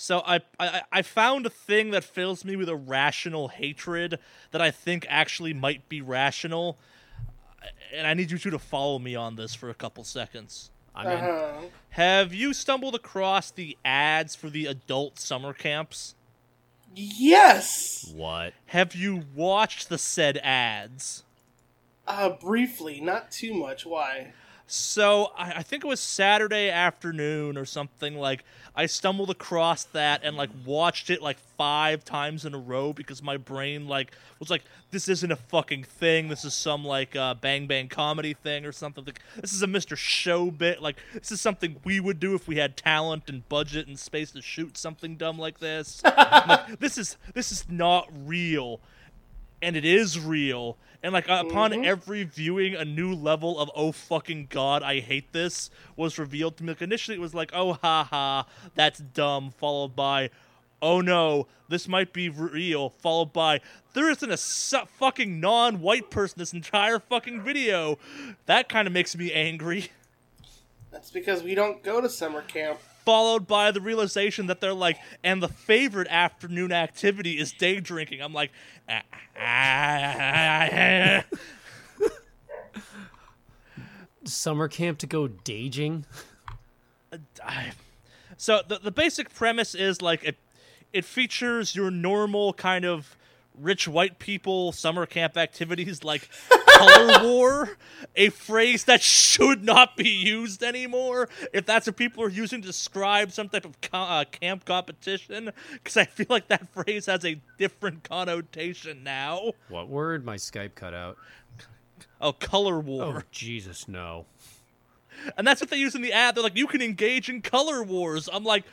So I, I I found a thing that fills me with irrational hatred that I think actually might be rational, and I need you two to follow me on this for a couple seconds. I'm in. Uh-huh. Have you stumbled across the ads for the adult summer camps? Yes. What? Have you watched the said ads? Uh, briefly, not too much. Why? So I, I think it was Saturday afternoon or something. Like I stumbled across that and like watched it like five times in a row because my brain like was like, this isn't a fucking thing. This is some like uh, bang bang comedy thing or something. Like, this is a Mr. Show bit. Like this is something we would do if we had talent and budget and space to shoot something dumb like this. Like, this is this is not real and it is real. And like upon Mhm. every viewing, a new level of oh fucking god, I hate this was revealed to me. Like initially, it was like oh ha ha, that's dumb, followed by oh no, this might be real, followed by there isn't a su- fucking non-white person this entire fucking video. That kind of makes me angry. That's because we don't go to summer camp. Followed by the realization that they're like, and the favorite afternoon activity is day drinking. I'm like, ah, ah, ah, ah. Summer camp to go daging? So the the basic premise is like it it features your normal kind of rich white people summer camp activities like color war a phrase that should not be used anymore if that's what people are using to describe some type of co- uh, camp competition because i feel like that phrase has a different connotation now What word? My Skype cut out. oh color Oh, war Jesus, no. And that's what they use in the ad. They're like, you can engage in color wars. I'm like,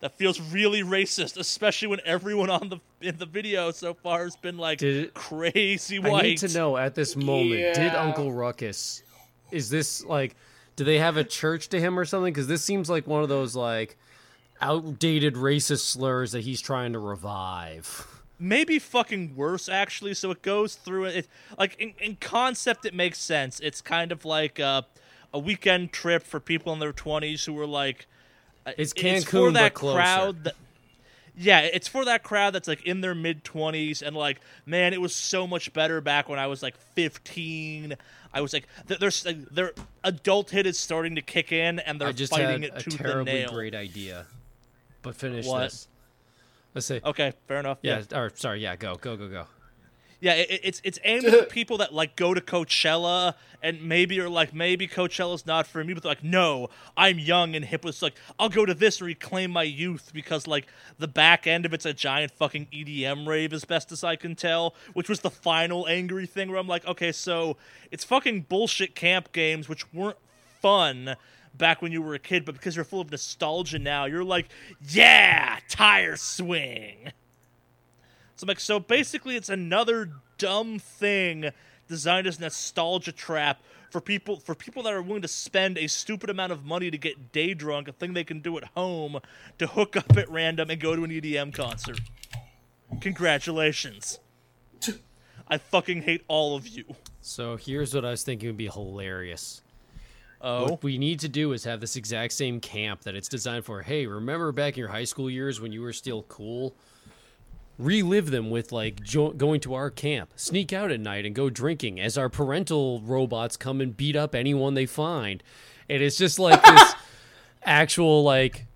that feels really racist, especially when everyone on the in the video so far has been like Did crazy white. I need to know at this moment, did Uncle Ruckus, is this like, do they have a church to him or something? Because this seems like one of those like outdated racist slurs that he's trying to revive. Maybe fucking worse actually. So it goes through it. it like in, in concept, it makes sense. It's kind of like a, a weekend trip for people in their 20s who are like, uh, It's for Cancun, that but closer. crowd that yeah it's for that crowd that's like in their mid 20s and like man it was so much better back when i was like 15 i was like th- there's like, their adulthood is starting to kick in and they're I just fighting had it a tooth and terribly nail great idea. But finish What? this. Let's say, okay fair enough yeah, or sorry, yeah, go, go, go, go. Yeah, it, it's it's aimed at people that like go to Coachella and maybe are like maybe Coachella's not for me, but they're like, no, I'm young and hip. It's like I'll go to this and reclaim my youth because like the back end of it's a giant fucking EDM rave, as best as I can tell, which was the final angry thing where I'm like, okay, so it's fucking bullshit camp games which weren't fun back when you were a kid, but because you're full of nostalgia now, you're like, yeah, tire swing. So I'm like, so basically, it's another dumb thing designed as nostalgia trap for people for people that are willing to spend a stupid amount of money to get day drunk, a thing they can do at home, to hook up at random and go to an EDM concert. Congratulations. I fucking hate all of you. So here's what I was thinking would be hilarious. Oh, What we need to do is have this exact same camp that it's designed for. Hey, remember back in your high school years when you were still cool? Relive them with like jo- going to our camp, sneak out at night and go drinking as our parental robots come and beat up anyone they find. And it's just like this actual like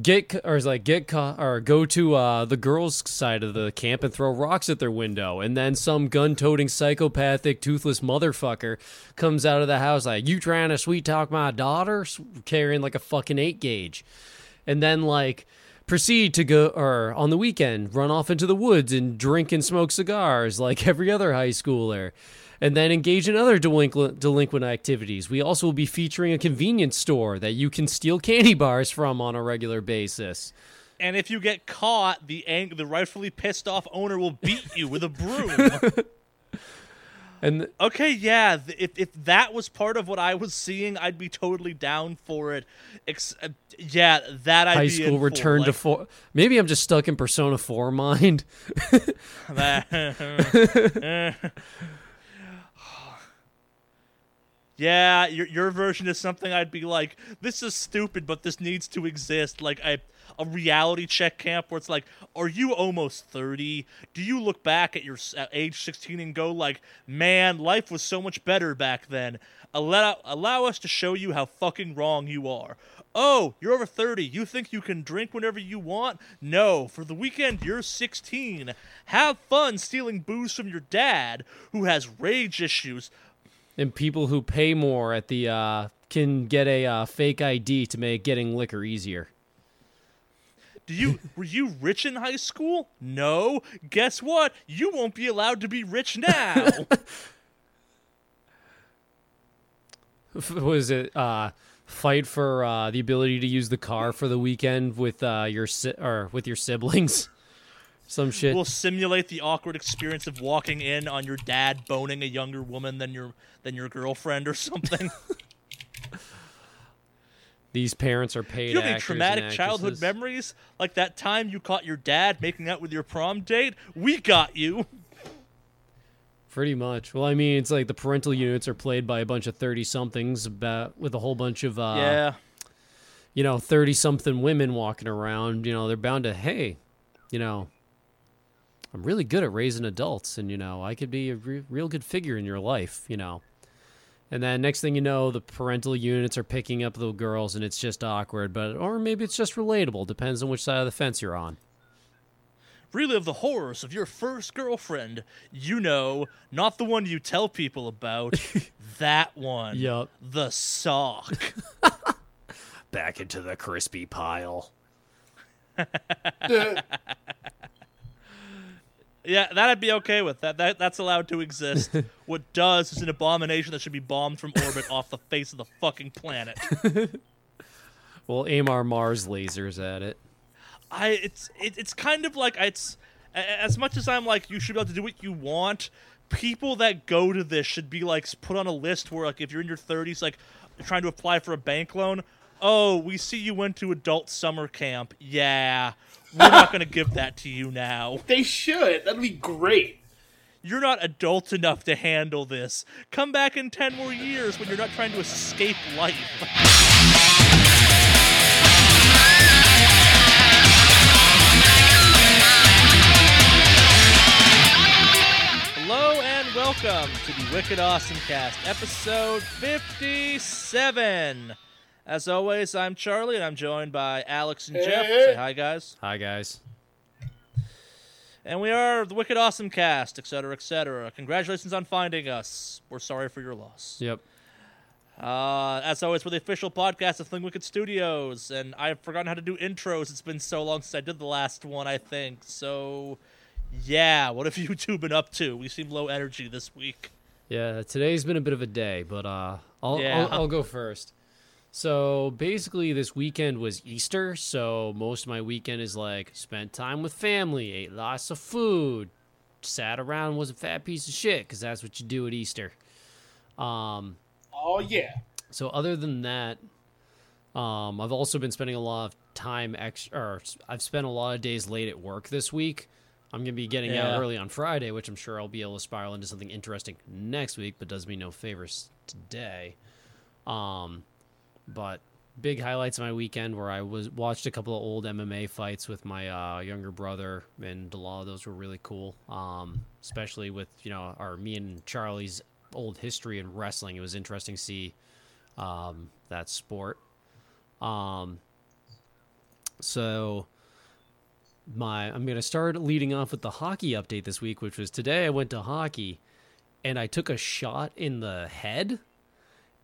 get or is like get ca- or go to uh, the girls' side of the camp and throw rocks at their window, and then some gun-toting psychopathic toothless motherfucker comes out of the house like you trying to sweet talk my daughter, carrying like a fucking eight gauge, and then like proceed to go or on the weekend run off into the woods and drink and smoke cigars like every other high schooler and then engage in other delinquent, delinquent activities. We also will be featuring a convenience store that you can steal candy bars from on a regular basis. and if you get caught, the ang- the rightfully pissed off owner will beat you with a broom. And th- Okay, yeah. th- If if that was part of what I was seeing, I'd be totally down for it. Ex- uh, yeah, that I'd high be school return to four. Maybe I'm just stuck in Persona 4 mind. Yeah, your your version is something I'd be like, this is stupid, but this needs to exist. Like a a reality check camp where it's like, are you almost thirty? Do you look back at your at age sixteen and go like, man, life was so much better back then. Allow allow us to show you how fucking wrong you are. Oh, you're over 30. You think you can drink whenever you want? No. For the weekend, you're 16. Have fun stealing booze from your dad, who has rage issues. And people who pay more at the uh, can get a uh, fake ID to make getting liquor easier. Do you were you rich in high school? No. Guess what? You won't be allowed to be rich now. was it uh, fight for uh, the ability to use the car for the weekend with uh, your si- or with your siblings? Some shit. we'll simulate the awkward experience of walking in on your dad boning a younger woman than your than your girlfriend or something. These parents are paid. you have any traumatic childhood memories? Like that time you caught your dad making out with your prom date? We got you. Pretty much. Well, I mean, it's like the parental units are played by a bunch of thirty somethings, about with a whole bunch of uh, yeah. you know, 30 something women walking around, you know, they're bound to, hey, you know, I'm really good at raising adults and, you know, I could be a re- real good figure in your life, you know. And then next thing you know, the parental units are picking up the girls and it's just awkward, but, or maybe it's just relatable. Depends on which side of the fence you're on. Relive the horrors of your first girlfriend. You know, not the one you tell people about. that one. Yep. The sock. Back into the crispy pile. Yeah, that I'd be okay with. That, that that's allowed to exist. what does is an abomination that should be bombed from orbit off the face of the fucking planet. We'll aim our Mars lasers at it. I it's it, it's kind of like it's as much as I'm like you should be able to do what you want. People that go to this should be like put on a list where like if you're in your 30s, like trying to apply for a bank loan. Oh, we see you went to adult summer camp. Yeah, we're not gonna give that to you now. They should. That'd be great. You're not adult enough to handle this. Come back in 10 more years when you're not trying to escape life. Hello and welcome to the Wicked Awesome Cast, episode 57. As always, I'm Charley and I'm joined by Alex and Jeff. Hey. Say hi, guys. Hi, guys. And we are the Wicked Awesome Cast, etc., etc. Congratulations on finding us. We're sorry for your loss. Yep. Uh, as always, we're the official podcast of Thing Wicked Studios, and I've forgotten how to do intros. It's been so long since I did the last one, I think. So, yeah, what have you two been up to? We seem low energy this week. Yeah, today's been a bit of a day, but uh, I'll, Yeah. I'll I'll go first. So basically, this weekend was Easter, so most of my weekend is like spent time with family, ate lots of food, sat around, was a fat piece of shit, because that's what you do at Easter. Um, Oh yeah. so other than that, um, I've also been spending a lot of time ex- or I've spent a lot of days late at work this week. I'm gonna be getting Yeah. out early on Friday, which I'm sure I'll be able to spiral into something interesting next week, but does me no favors today. Um, but big highlights of my weekend where I was watched a couple of old MMA fights with my uh, younger brother, and a lot of those were really cool. Um, especially with you know our me and Charley's old history in wrestling. It was interesting to see um, that sport. Um, so my I'm gonna start leading off with the hockey update this week, which was today. I went to hockey, and I took a shot in the head,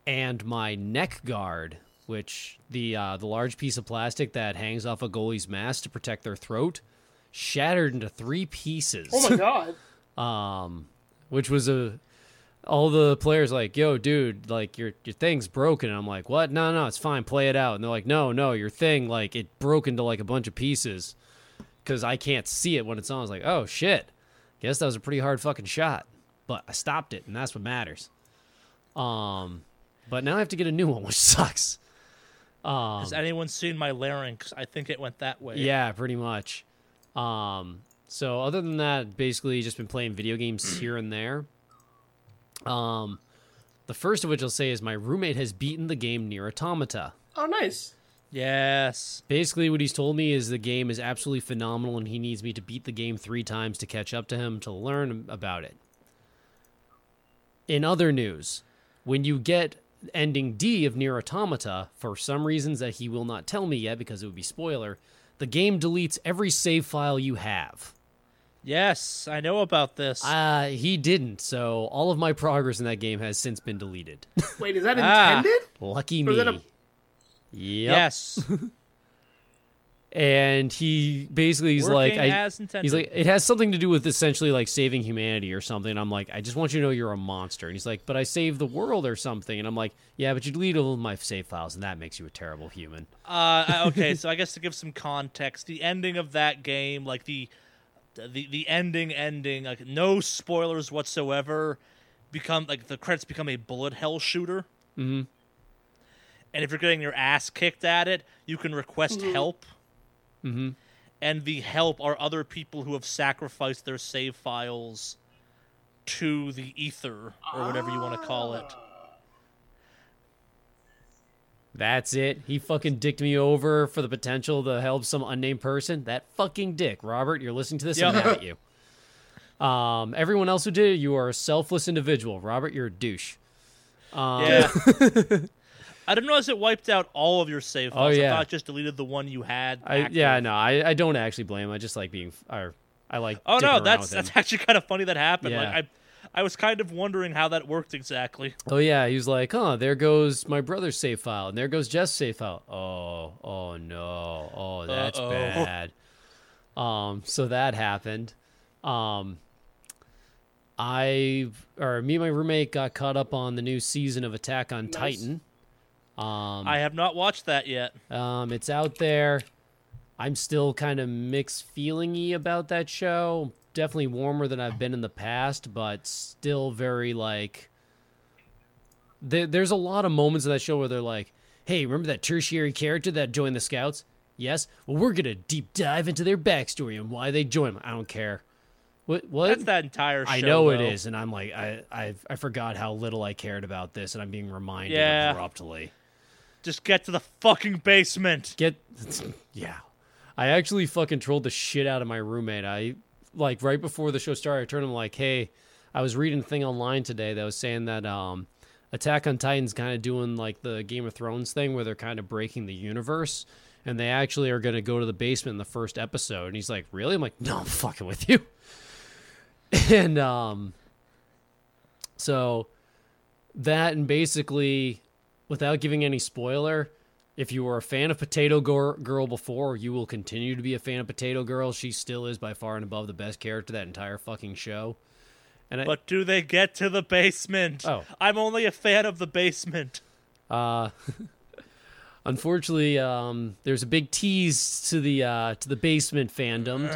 and my neck guard, which the uh, the large piece of plastic that hangs off a goalie's mask to protect their throat, shattered into three pieces Oh my god. um, which was a all the players like, "Yo, dude, like your your thing's broken." And I'm like, "What? No, no, it's fine. Play it out." And they're like, "No, no, your thing like it broke into like a bunch of pieces because I can't see it when it's on." I was like, "Oh shit, guess that was a pretty hard fucking shot." But I stopped it, and that's what matters. Um, but now I have to get a new one, which sucks. Um, Has anyone seen my larynx? I think it went that way. yeah, pretty much. Um, so other than that, basically just been playing video games here and there. Um, The first of which I'll say is my roommate has beaten the game NieR Automata. Oh, nice. Yes. Basically, what he's told me is the game is absolutely phenomenal, and he needs me to beat the game three times to catch up to him to learn about it. In other news, when you get ending D of NieR Automata, for some reasons that he will not tell me yet because it would be spoiler, the game deletes every save file you have. Yes, I know about this. Uh, he didn't, so all of my progress in that game has since been deleted. Wait, is that Ah. intended? Lucky me. a- Yep. Yes. and he basically he's like I, as he's like it has something to do with essentially like saving humanity or something and i'm like i just want you to know you're a monster and he's like but i saved the world or something and i'm like yeah but you delete all of my save files and that makes you a terrible human Uh, okay, so I guess to give some context, the ending of that game, like the the the ending ending, like no spoilers whatsoever, become like the credits become a bullet hell shooter. mm-hmm. And if you're getting your ass kicked at it, you can request help. Mm-hmm. And the help are other people who have sacrificed their save files to the ether or whatever you want to call it. that's it he fucking dicked me over for the potential to help some unnamed person that fucking dick robert you're listening to this i'm Yep. mad at you um everyone else who did it you are a selfless individual robert you're a douche um, Yeah. I didn't realize it wiped out all of your save Oh, files. I yeah. thought it just deleted the one you had. I yeah no I, I don't actually blame him. I just like being or I like Oh no, that's that's actually kind of funny that happened. Yeah. Like I I was kind of wondering how that worked exactly. oh yeah he was like huh there goes my brother's save file and there goes Jeff's save file oh oh no oh that's Uh-oh. bad um so that happened um I or me and my roommate got caught up on the new season of Attack on Nice. Titan um I have not watched that yet. Um, it's out there. I'm still kind of mixed feelingy about that show. Definitely warmer than I've been in the past, but still very like. There, there's a lot of moments in that show where they're like, "Hey, remember that tertiary character that joined the Scouts? Yes. Well, we're gonna deep dive into their backstory and why they joined. 'em." I don't care. What? What? That's that entire show. I know it though. is, and I'm like, I, I, I forgot how little I cared about this, and I'm being reminded Yeah. abruptly. Just get to the fucking basement. Get yeah. I actually fucking trolled the shit out of my roommate. I like right before the show started, I turned him like, "Hey, I was reading a thing online today that was saying that um Attack on Titan's kind of doing like the Game of Thrones thing where they're kind of breaking the universe and they actually are going to go to the basement in the first episode." And he's like, "Really?" I'm like, "No, I'm fucking with you." and um so that and basically without giving any spoiler, if you were a fan of Potato Girl before, you will continue to be a fan of Potato Girl. She still is by far and above the best character that entire fucking show. And I, But do they get to the basement? Oh. I'm only a fan of the basement. uh, unfortunately, um, there's a big tease to the uh, to the basement fandom.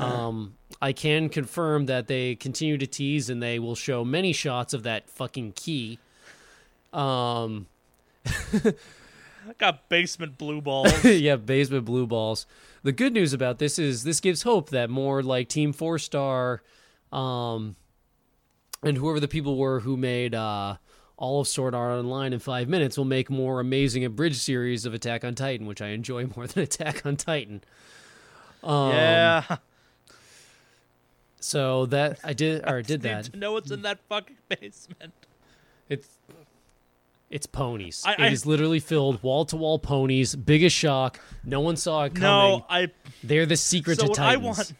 Um, I can confirm that they continue to tease, and they will show many shots of that fucking key. Um, I got basement blue balls. yeah, basement blue balls. The good news about this is this gives hope that more like Team Four Star, um, and whoever the people were who made uh, all of Sword Art Online in five minutes will make more amazing abridged series of Attack on Titan, which I enjoy more than Attack on Titan. Um, yeah. So that I did or did Need that. to know what's in that fucking basement. It's it's ponies. I- it I- is literally filled wall to wall ponies. Biggest shock. No one saw it coming. No, I They're the secret so to what I want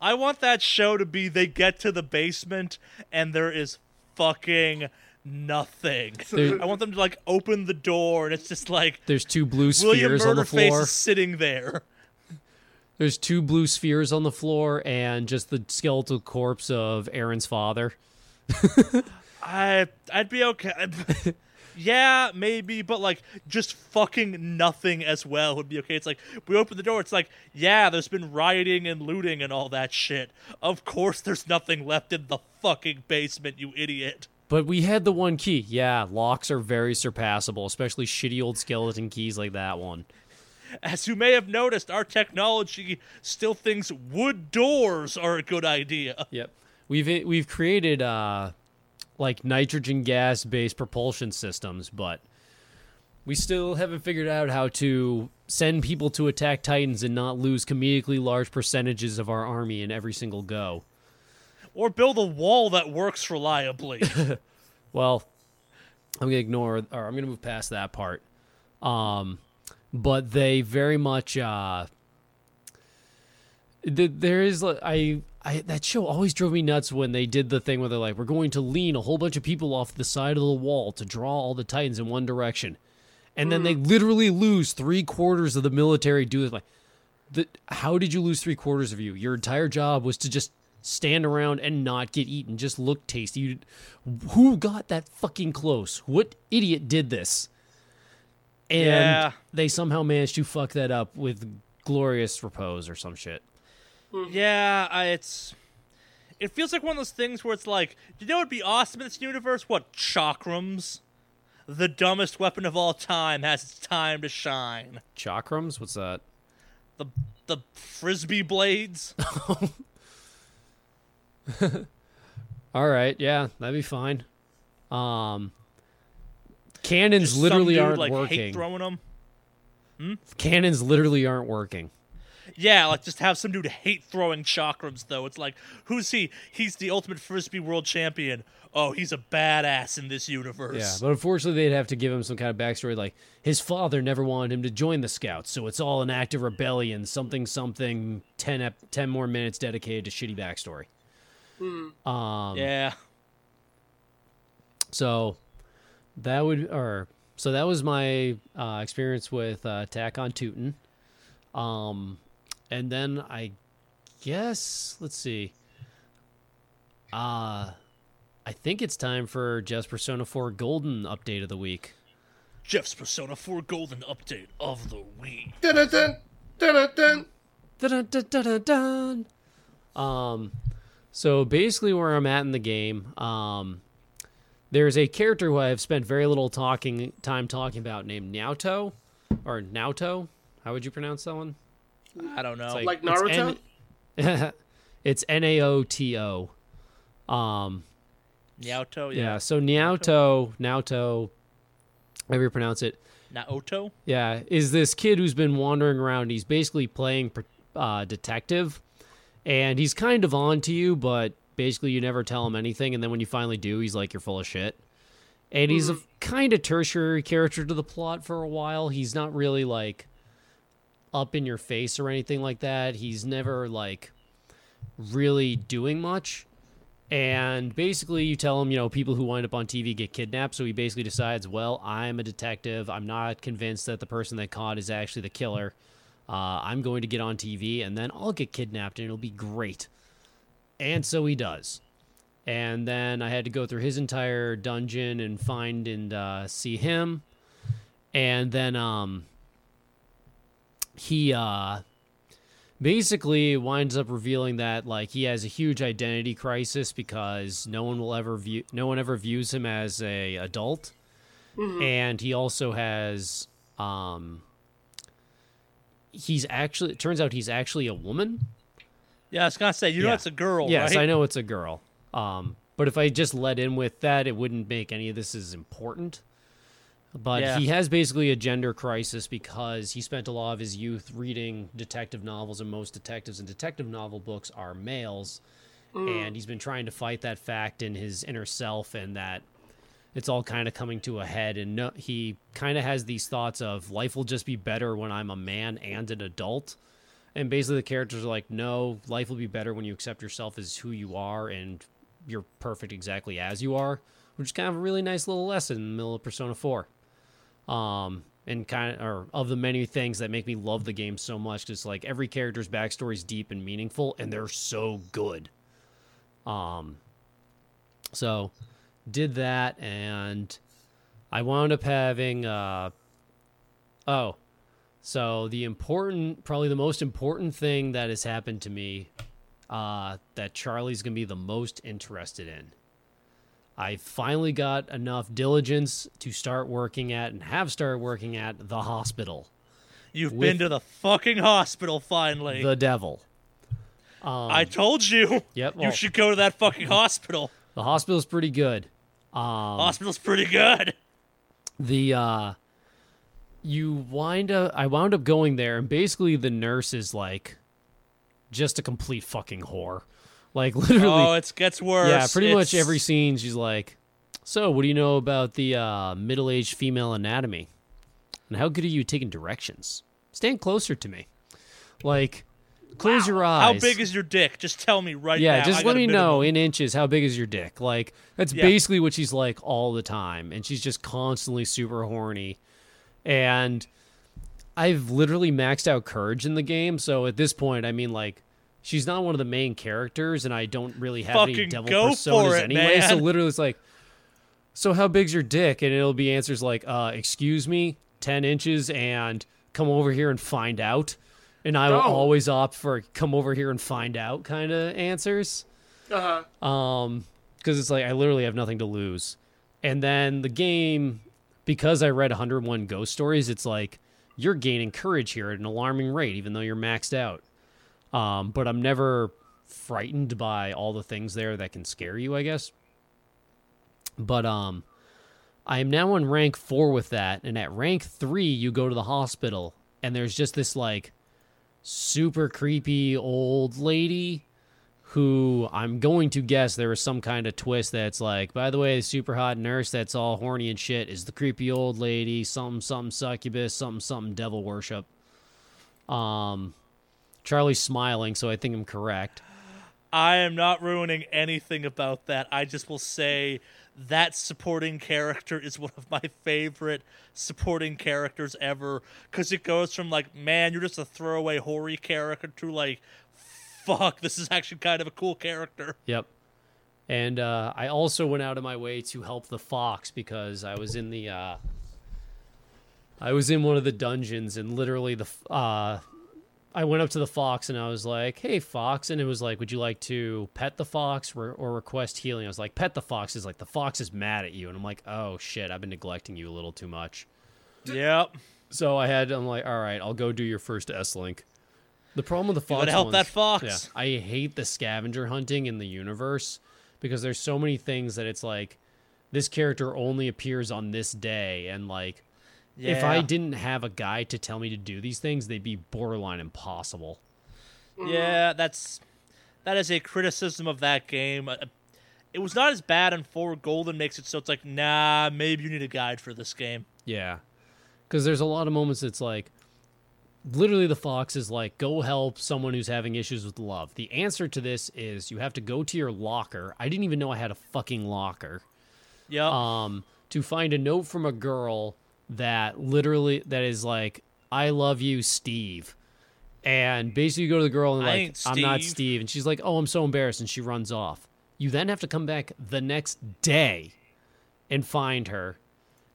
I want that show to be they get to the basement and there is fucking nothing. There- I want them to like open the door and it's just like There's two blue William spheres on the Murderface floor. is sitting there. There's two blue spheres on the floor and just the skeletal corpse of Eren's father. I I'd be okay. yeah, maybe, but like just fucking nothing as well would be okay. It's like we open the door. It's like yeah, there's been rioting and looting and all that shit. Of course, there's nothing left in the fucking basement, you idiot. But we had the one key. Yeah, locks are very surpassable, especially shitty old skeleton keys like that one. As you may have noticed, our technology still thinks wood doors are a good idea. Yep. We've we've created uh like nitrogen gas based propulsion systems, but we still haven't figured out how to send people to attack Titans and not lose comedically large percentages of our army in every single go. Or build a wall that works reliably. Well, I'm gonna ignore or I'm gonna move past that part. Um, but they very much uh, there is I I that show always drove me nuts when they did the thing where they're like we're going to lean a whole bunch of people off the side of the wall to draw all the titans in one direction, and then they hmm. literally lose three quarters of the military. Do it like the, how did you lose three quarters of you? Your entire job was to just stand around and not get eaten, just look tasty. You, who got that fucking close? What idiot did this? And Yeah. they somehow managed to fuck that up with glorious repose or some shit. Yeah, I, it's. It feels like one of those things where it's like, you know, it'd be awesome in this universe. What chakrams? The dumbest weapon of all time has its time to shine. Chakrams? What's that? The the frisbee blades. All right, yeah, that'd be fine. Um, cannons Some literally dude, aren't like hate working. throwing them. Cannons literally aren't working. Yeah, like just have some dude hate throwing chakrams though. It's like, who's he? He's the ultimate frisbee world champion. Oh, he's a badass in this universe. Yeah, but unfortunately, they'd have to give him some kind of backstory, like his father never wanted him to join the Scouts, so it's all an act of rebellion. Something, something. 10, ep- 10 more minutes dedicated to shitty backstory. Um, yeah. So that would, or so that was my uh, experience with uh, Attack on Titan. Um, and then I guess let's see. Uh I think it's time for Jeff's Persona 4 Golden update of the week. Jeff's Persona 4 Golden update of the week. Dun-dun-dun-dun-dun. Um, so basically, where I'm at in the game, um, there's a character who I've spent very little talking time talking about named Naoto, or Naoto. How would you pronounce that one? I don't know. Like it's Naruto? N- it's N A O T O. Um, Naoto, yeah. yeah. So Naoto, Naoto, however you pronounce it. Naoto? Yeah, is this kid who's been wandering around. He's basically playing uh, detective, and he's kind of on to you, but basically you never tell him anything. And then when you finally do, he's like, "You're full of shit." And he's a kind of tertiary character to the plot for a while. He's not really like up in your face or anything like that. He's never like really doing much. And basically, you tell him, you know, people who wind up on TV get kidnapped. So he basically decides, well, I'm a detective. I'm not convinced that the person they caught is actually the killer. Uh, I'm going to get on TV, and then I'll get kidnapped, and it'll be great. And so he does. And then I had to go through his entire dungeon and find and uh, see him. And then um, he uh, basically winds up revealing that like he has a huge identity crisis because no one will ever view no one ever views him as a adult. And he also has um he's actually it turns out he's actually a woman. Yeah, I was gonna say, you know Yeah. it's a girl, yes right? i know it's a girl. Um but if i just let in with that it wouldn't make any of this as important but Yeah. he has basically a gender crisis because he spent a lot of his youth reading detective novels and most detectives and detective novel books are males. Mm. And he's been trying to fight that fact in his inner self and that it's all kind of coming to a head. And no, he kind of has these thoughts of life will just be better when i'm a man and an adult. And basically the characters are like no life will be better when you accept yourself as who you are and you're perfect exactly as you are which is kind of a really nice little lesson in the middle of persona 4 um and kind of or of the many things that make me love the game so much because like every character's backstory is deep and meaningful and they're so good. Um so did that and i wound up having uh oh so the important probably the most important thing that has happened to me uh that Charley's gonna be the most interested in I finally got enough diligence to start working at and have started working at the hospital, You've been to the fucking hospital finally. the devil. Um, I told you. Yep, you should go to that fucking hospital. the hospital's pretty good. Um, Hospital's pretty good. the uh you wind up I wound up going there and basically the nurse is like just a complete fucking whore. Like literally Oh, it gets worse. Yeah, pretty much every scene she's like, "So, what do you know about the uh middle-aged female anatomy? And how good are you taking directions? Stand closer to me." Like close your eyes. How big is your dick? Just tell me right yeah, now. Yeah, just I let me know in inches how big is your dick. Like that's Yeah. basically what she's like all the time, and she's just constantly super horny. And I've literally maxed out courage in the game, so at this point, I mean, like, she's not one of the main characters, and I don't really have any Fucking devil go personas for it, anyway. So literally, it's like, so how big's your dick? And it'll be answers like, uh, excuse me, ten inches, and come over here and find out. And I will Oh. always opt for come over here and find out kind of answers. Uh huh. Um, because it's like I literally have nothing to lose. And then the game, because I read 101 ghost stories, it's like you're gaining courage here at an alarming rate, even though you're maxed out. Um, but I'm never frightened by all the things there that can scare you, I guess. But um, I am now on rank four with that, and at rank three, you go to the hospital, and there's just this like super creepy old lady who I'm going to guess there was some kind of twist that's like, by the way, the super hot nurse that's all horny and shit is the creepy old lady, something something succubus, something something devil worship. Um, Charley's smiling, so I think I'm correct. I am not ruining anything about that. I just will say that supporting character is one of my favorite supporting characters ever because it goes from like, man, you're just a throwaway hoary character to like, fuck, this is actually kind of a cool character. Yep. And uh, I also went out of my way to help the fox because I was in the uh, I was in one of the dungeons and literally the uh, I went up to the fox and I was like, "Hey, fox," and it was like, "Would you like to pet the fox or, or request healing?" I was like, "Pet the fox." Is like the fox is mad at you, and I'm like, "Oh shit, I've been neglecting you a little too much." Yep. So I had I'm like, "All right, I'll go do your first S link." The problem with the fox gotta help that fox. yeah, I hate the scavenger hunting in the universe because there's so many things that it's like this character only appears on this day and like if I didn't have a guide to tell me to do these things, they'd be borderline impossible. Yeah, that's that is a criticism of that game. Uh, It was not as bad on Four Golden makes it so it's like, nah, maybe you need a guide for this game. Yeah. Cuz there's a lot of moments it's like literally the fox is like go help someone who's having issues with love. The answer to this is you have to go to your locker. I didn't even know I had a fucking locker. Yep. um, to find a note from a girl that literally that is like, "I love you, Steve," and basically you go to the girl and like, "I'm not Steve." Steve," and she's like, "Oh, I'm so embarrassed," and she runs off. You then have to come back the next day and find her.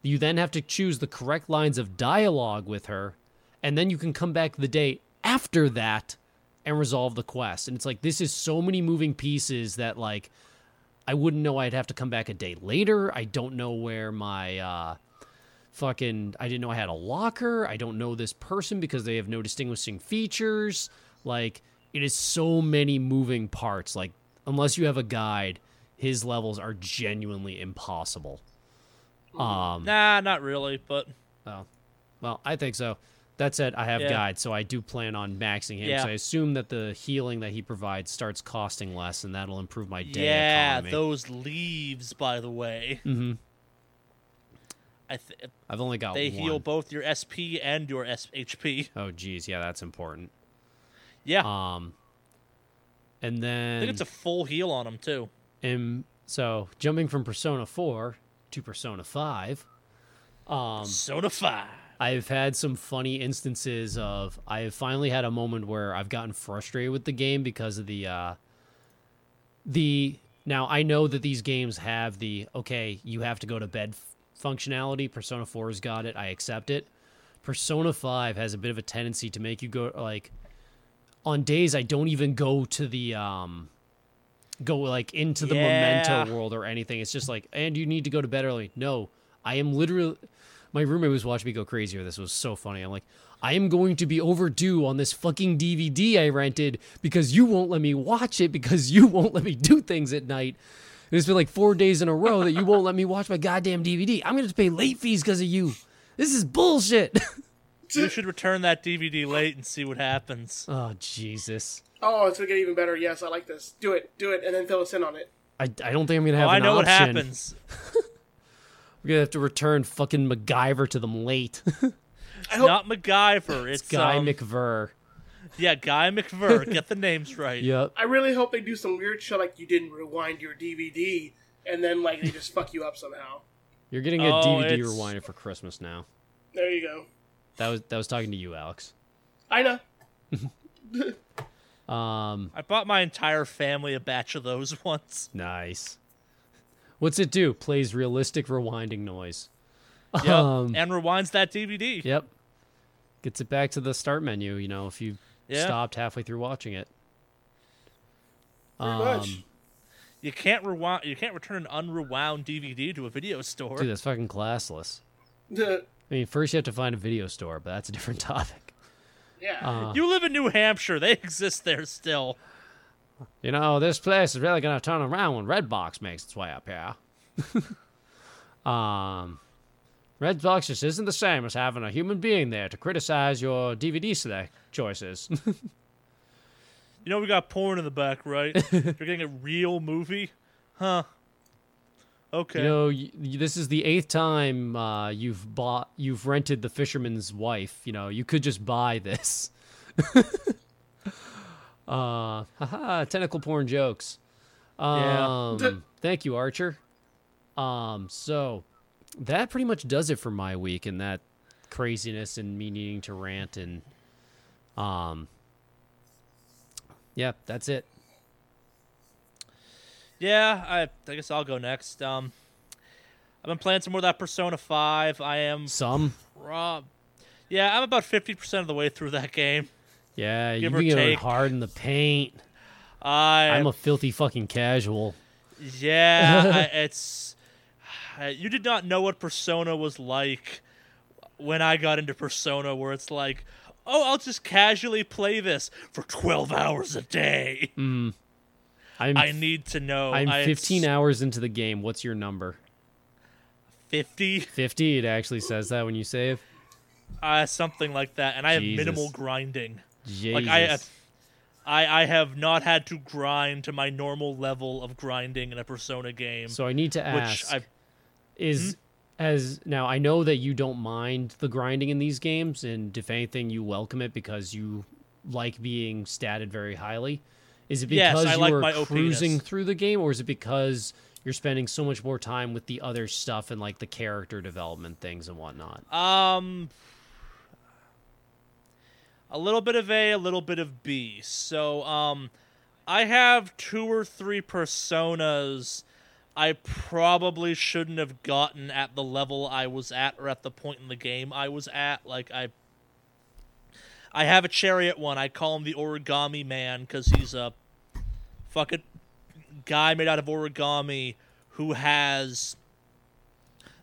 You then have to choose the correct lines of dialogue with her, and then you can come back the day after that and resolve the quest. And it's like this is so many moving pieces that like I wouldn't know I'd have to come back a day later. I don't know where my uh fucking I didn't know I had a locker. I don't know this person because they have no distinguishing features. Like it is so many moving parts. Like unless you have a guide, his levels are genuinely impossible. Um nah, not really, but Oh, well, I think so. That said, I have Yeah. guide, so I do plan on maxing him. Yeah. So I assume that the healing that he provides starts costing less, and that'll improve my day yeah, economy. those leaves, by the way. Mhm. I th- I've only got they one. heal both your SP and your S- HP. Oh, geez, yeah, that's important. Yeah, Um, and then I think it's a full heal on them too. And so jumping from Persona Four to Persona Five, um, Soda Five. I've had some funny instances of I have finally had a moment where I've gotten frustrated with the game because of the uh the now I know that these games have the okay, you have to go to bed functionality. Persona 4's got it. I accept it. Persona 5 has a bit of a tendency to make you go like on days I don't even go to the um go like into the Yeah. memento world or anything. It's just like and you need to go to bed early. No. I am literally my roommate was watching me go crazy over this. Was so funny. I'm like, I am going to be overdue on this fucking DVD I rented because you won't let me watch it because you won't let me do things at night. And it's been like four days in a row that you won't let me watch my goddamn DVD. I'm gonna have to pay late fees because of you. This is bullshit. You should return that DVD late and see what happens. oh Jesus. Oh, it's gonna get even better. Yes, I like this. Do it, do it, and then fill us in on it. I, I don't think I'm gonna Oh, have I an know what happens. We're gonna have to return fucking MacGyver to them late. I hope. Not MacGyver. It's Guy um, McVer. Yeah, Guy McVer. Get the names right. Yep. I really hope they do some weird shit like you didn't rewind your DVD, and then like they just fuck you up somehow. You're getting a Oh, DVD it's- rewinder for Christmas now. There you go. That was that was talking to you, Alex. I know. Um, I bought my entire family a batch of those once. nice. What's it do? Plays realistic rewinding noise. Yep. Um, and rewinds that DVD. Yep. Gets it back to the start menu, you know, if you Yeah. stopped halfway through watching it. Pretty Um, much. You can't rewind. You can't return an unrewound DVD to a video store. Dude, that's fucking classless. I mean, first you have to find a video store, but that's a different topic. yeah. Uh, You live in New Hampshire. They exist there still. you know, this place is really going to turn around when Redbox makes its way up here. um, Redbox just isn't the same as having a human being there to criticize your DVD select choices. You know we got porn in the back, right? You're getting a real movie, huh? Okay. You know, y- y- this is the eighth time uh, you've bought, you've rented the Fisherman's Wife. You know, you could just buy this. uh, haha, tentacle porn jokes. Yeah. Um, thank you, Archer. Um, so that pretty much does it for my week, and that craziness and me needing to rant and, um, yeah, that's it. yeah, I, I guess I'll go next. Um, I've been playing some more of that Persona Five. I am, Some, prob- yeah, I'm about fifty percent of the way through that game. yeah, Give you've or been going hard in the paint. I, I'm a filthy fucking casual. Yeah, I, it's. You did not know what Persona was like when I got into Persona, where it's like, oh, I'll just casually play this for 12 hours a day. I'm I need to know. I'm 15 it's hours into the game. What's your number? 50, 50. It actually says that when you save. uh, something like that, and I have minimal grinding. Jesus. Like I, I, I have not had to grind to my normal level of grinding in a Persona game, so I need to which ask: Is as now I know that you don't mind the grinding in these games, and if anything, you welcome it because you like being statted very highly. Is it Yes, because I you like are my OPness. cruising through the game, or is it because you're spending so much more time with the other stuff and like the character development things and whatnot? Um, a little bit of A, a little bit of B. So, um, I have two or three personas I probably shouldn't have gotten at the level I was at or at the point in the game I was at. Like I, I have a chariot one. I call him the Origami Man because he's a fucking guy made out of origami who has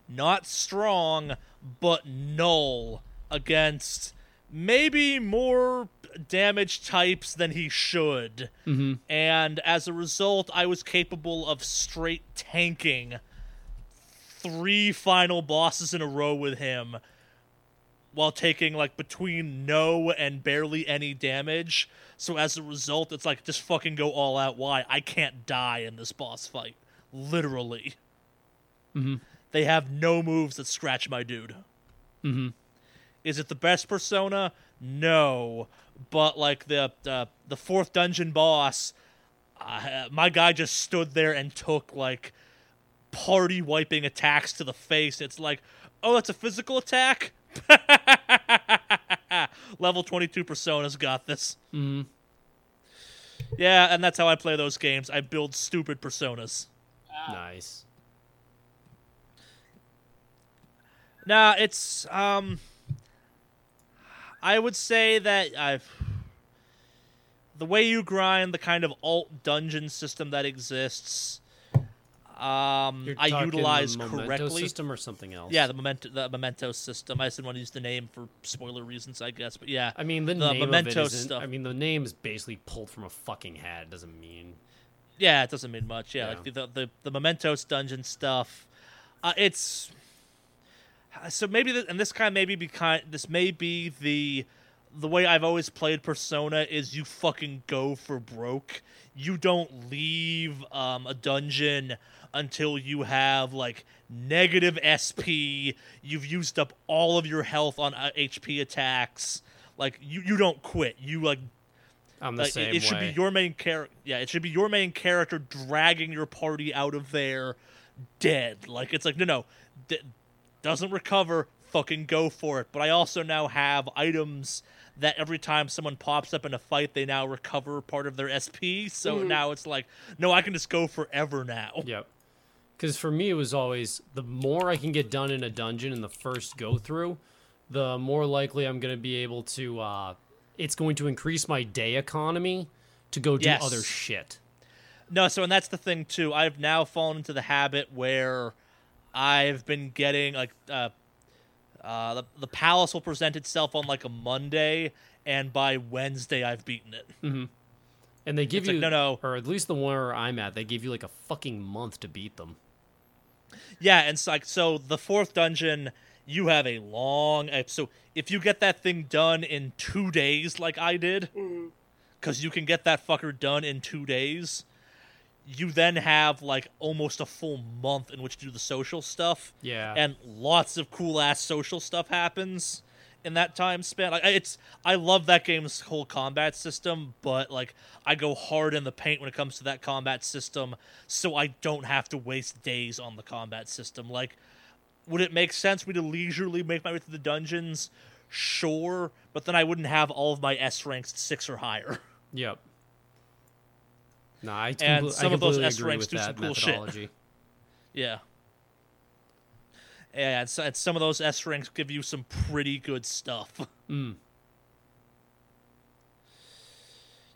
not strong, but null against maybe more damage types than he should. Mm-hmm. And as a result, I was capable of straight tanking three final bosses in a row with him while taking like between no and barely any damage. So as a result, it's like just fucking go all out. Why? I can't die in this boss fight. Literally. Mm-hmm. They have no moves that scratch my dude. Mm-hmm. Is it the best persona? No. But like the the, the fourth dungeon boss, uh, my guy just stood there and took like party wiping attacks to the face. It's like, oh, that's a physical attack. Level 22 personas got this. Mm-hmm. Yeah, and that's how I play those games. I build stupid personas. Nice. Nah, it's um I would say that I've the way you grind the kind of alt dungeon system that exists um I utilize correctly. system or something else. Yeah, the memento the memento system. I just didn't want to use the name for spoiler reasons, I guess. But yeah. I mean, the, the name Memento of it isn't. stuff. I mean, the name is basically pulled from a fucking hat. It doesn't mean Yeah, it doesn't mean much. Yeah, Yeah. like the, the the the Mementos dungeon stuff. Uh, it's so maybe th- and this kind of maybe be kind. This may be the the way I've always played Persona is you fucking go for broke. You don't leave um, a dungeon until you have like negative SP. You've used up all of your health on uh, HP attacks. Like you, you don't quit. You like I'm the like, same it, it should be your main character. Yeah, it should be your main character dragging your party out of there dead. Like it's like no, no, doesn't recover. Fucking go for it. But I also now have items that every time someone pops up in a fight, they now recover part of their SP. So now it's like, no, I can just go forever now. Yep. Because for me, it was always the more I can get done in a dungeon in the first go through, the more likely I'm going to be able to. Uh, it's going to increase my day economy to go do Yes. other shit. No, so and that's the thing too. I've now fallen into the habit where I've been getting like uh, uh, the the palace will present itself on like a Monday, and by Wednesday I've beaten it. And they give It's like, you, no, no. or at least the one where I'm at, they give you like a fucking month to beat them. Yeah, and so, like so the fourth dungeon, you have a long. So if you get that thing done in two days, like I did, because you can get that fucker done in two days, you then have like almost a full month in which to do the social stuff. Yeah. and lots of cool ass social stuff happens in that time span. Like I- it's, I love that game's whole combat system, but like I go hard in the paint when it comes to that combat system, so I don't have to waste days on the combat system. Like, would it make sense for me to leisurely make my way through the dungeons? Sure, but then I wouldn't have all of my S ranks six or higher. Yep. No, I, And compl- some I of those S ranks do some cool shit. Yeah. Yeah. And, and some of those S ranks give you some pretty good stuff. Mm.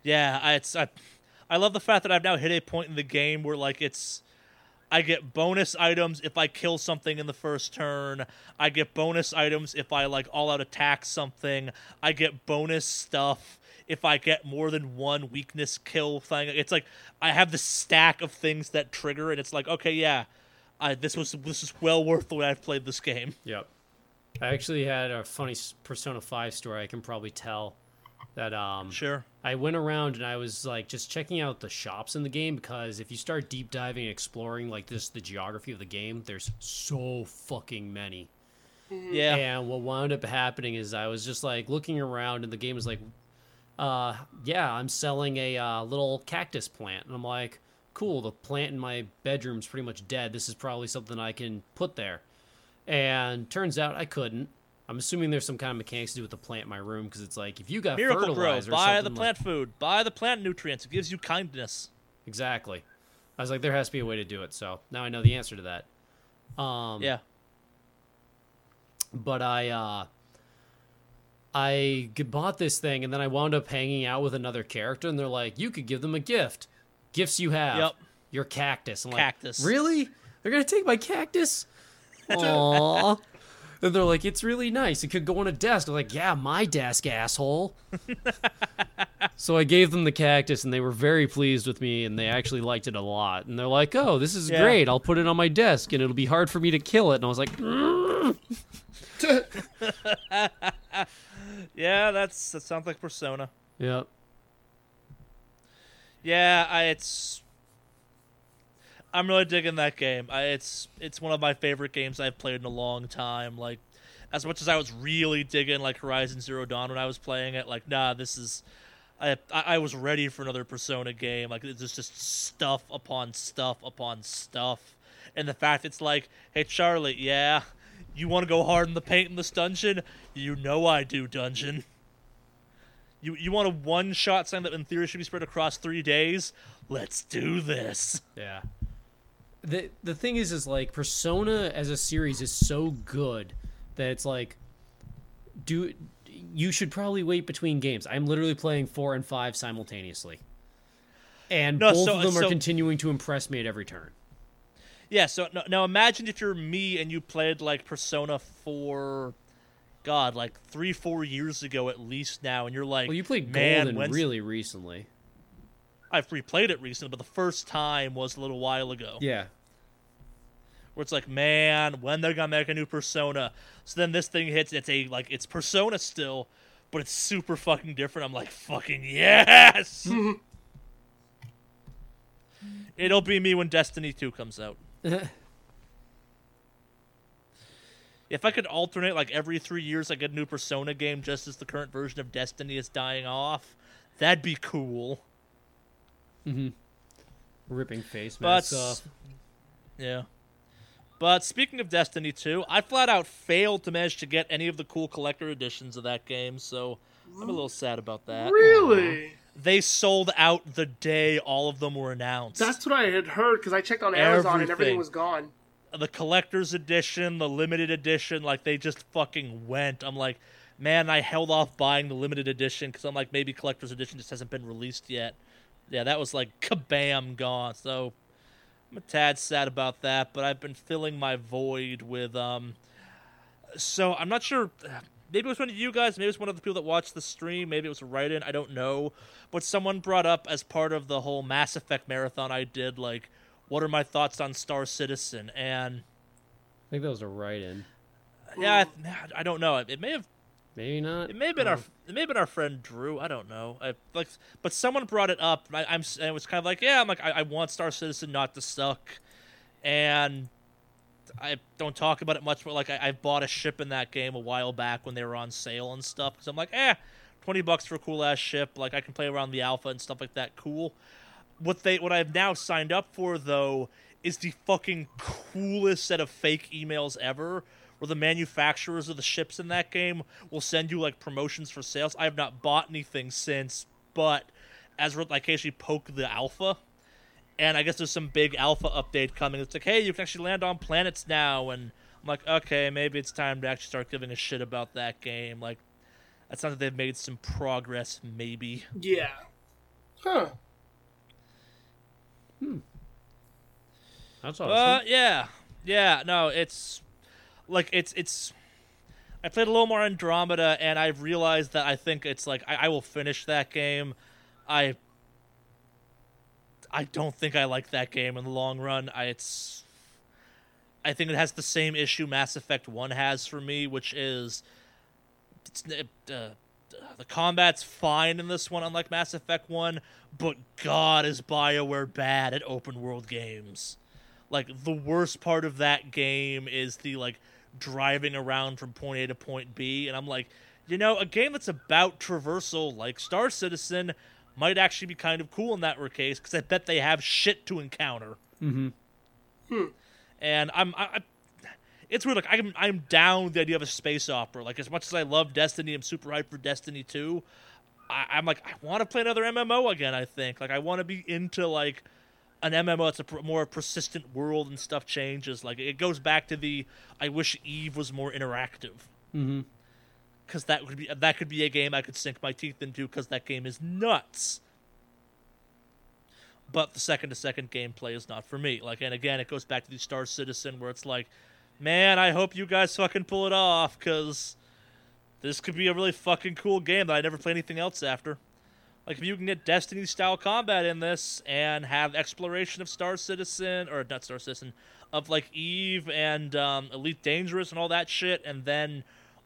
Yeah, I, it's I, I love the fact that I've now hit a point in the game where like it's I get bonus items if I kill something in the first turn. I get bonus items if I like all out attack something. I get bonus stuff if I get more than one weakness kill thing. It's like I have this stack of things that trigger and it's like, okay, yeah. I, this was this is well worth the way I've played this game. Yep. I actually had a funny Persona 5 story I can probably tell that um Sure. I went around and I was like just checking out the shops in the game because if you start deep diving and exploring like this the geography of the game, there's so fucking many. Yeah. And what wound up happening is I was just like looking around and the game was like, uh, yeah, I'm selling a uh, little cactus plant. And I'm like, cool, the plant in my bedroom's pretty much dead. This is probably something I can put there. And turns out I couldn't. I'm assuming there's some kind of mechanics to do with the plant in my room because it's like if you got Miracle-Gro. fertilizer, or Buy the plant like, food. Buy the plant nutrients. It gives you kindness. exactly. I was like, there has to be a way to do it. So now I know the answer to that. Um, Yeah. but I uh I bought this thing and then I wound up hanging out with another character and they're like, you could give them a gift. Gifts you have. Yep. Your cactus. I'm Cactus. like, really? They're gonna take my cactus? Aww. and they're like, it's really nice. It could go on a desk. I'm like, yeah, my desk, asshole. so I gave them the cactus and they were very pleased with me and they actually liked it a lot. And they're like, oh, this is Yeah. great. I'll put it on my desk and it'll be hard for me to kill it. And I was like, mm. Yeah, that's that sounds like Persona. yeah. Yeah, I, it's. I'm really digging that game. I, it's it's one of my favorite games I've played in a long time. Like, as much as I was really digging like Horizon Zero Dawn when I was playing it, like, nah, this is. I I, was ready for another Persona game. Like, it's just, just stuff upon stuff upon stuff, and the fact it's like, hey Charley, yeah, you want to go hard in the paint in this dungeon? You know I do, dungeon. You you want a one shot sign that in theory should be spread across three days? Let's do this. Yeah. The the thing is is like Persona as a series is so good that it's like do you should probably wait between games. I'm literally playing 4 and 5 simultaneously. And No, both so- of them are continuing to impress me at every turn. Yeah. So no, now imagine if you're me and you played like Persona Four God, like three four years ago at least now, and you're like, Well, you played man, Golden when's-" really recently. I've replayed it recently, but the first time was a little while ago. Yeah. Where it's like, man, when they're gonna make a new Persona? So then this thing hits. It's a like it's Persona still, but it's super fucking different. I'm like, fucking yes. It'll be me when Destiny 2 comes out. If I could alternate like every three years, I get a new Persona game just as the current version of Destiny is dying off, that'd be cool. Mm-hmm. Ripping face But masks off. yeah. But speaking of Destiny 2, I flat out failed to manage to get any of the cool collector editions of that game, so I'm a little sad about that. Really? They sold out the day all of them were announced. That's what I had heard because I checked on Amazon and Everything. everything was gone. the collector's edition, the limited edition, like they just fucking went. I'm like, man, I held off buying the limited edition because I'm like, maybe collector's edition just hasn't been released yet. Yeah, that was like kabam gone. So I'm a tad sad about that, but I've been filling my void with um. So I'm not sure. Maybe it was one of you guys. Maybe it was one of the people that watched the stream. Maybe it was a write-in. I don't know. But someone brought up as part of the whole Mass Effect marathon I did, like, what are my thoughts on Star Citizen? And I think that was a write-in. yeah, I, I don't know. It may have Maybe not. it may have been Oh. our it may have been our friend Drew. I don't know. I, like, but someone brought it up. I, I'm and it was kind of like, yeah, I'm like, I, I want Star Citizen not to suck, and I don't talk about it much. But like, I, I bought a ship in that game a while back when they were on sale and stuff. Because I'm like, eh, twenty bucks for a cool ass ship. Like, I can play around the alpha and stuff like that. Cool. What they what I've now signed up for though is the fucking coolest set of fake emails ever. Where the manufacturers of the ships in that game will send you like promotions for sales. I have not bought anything since, but as like actually poke the alpha, and I guess there's some big alpha update coming. It's like, hey, you can actually land on planets now, and I'm like, okay, maybe it's time to actually start giving a shit about that game. Like, that sounds like they've made some progress, maybe. Yeah. Huh. Hmm. That's awesome. Uh, yeah, yeah. No, it's like it's it's. I played a little more Andromeda, and I've realized that I think it's like I, I will finish that game. I. I don't think I like that game in the long run. I it's. I think it has the same issue Mass Effect One has for me, which is, it's uh, the combat's fine in this one, unlike Mass Effect One, but God is Bioware bad at open world games like the worst part of that game is the like driving around from point A to point B and I'm like, you know, a game that's about traversal like Star Citizen might actually be kind of cool in that case cuz I bet they have shit to encounter. Mhm. Hmm. And I'm I, I it's weird like I'm I'm down with the idea of a space opera. Like as much as I love Destiny, I'm super hyped for Destiny 2. I, I'm like I want to play another MMO again, I think. Like I want to be into like an MMO that's a pr- more persistent world and stuff changes. Like it goes back to the I wish Eve was more interactive mm-hmm. Because that would be that could be a game I could sink my teeth into because that game is nuts. But the second to second gameplay is not for me. Like, and again, it goes back to the Star Citizen where it's like, man, I hope you guys fucking pull it off because this could be a really fucking cool game that I never play anything else after. Like if you can get Destiny style combat in this and have exploration of Star Citizen or not Star Citizen of like Eve and um, Elite Dangerous and all that shit, and then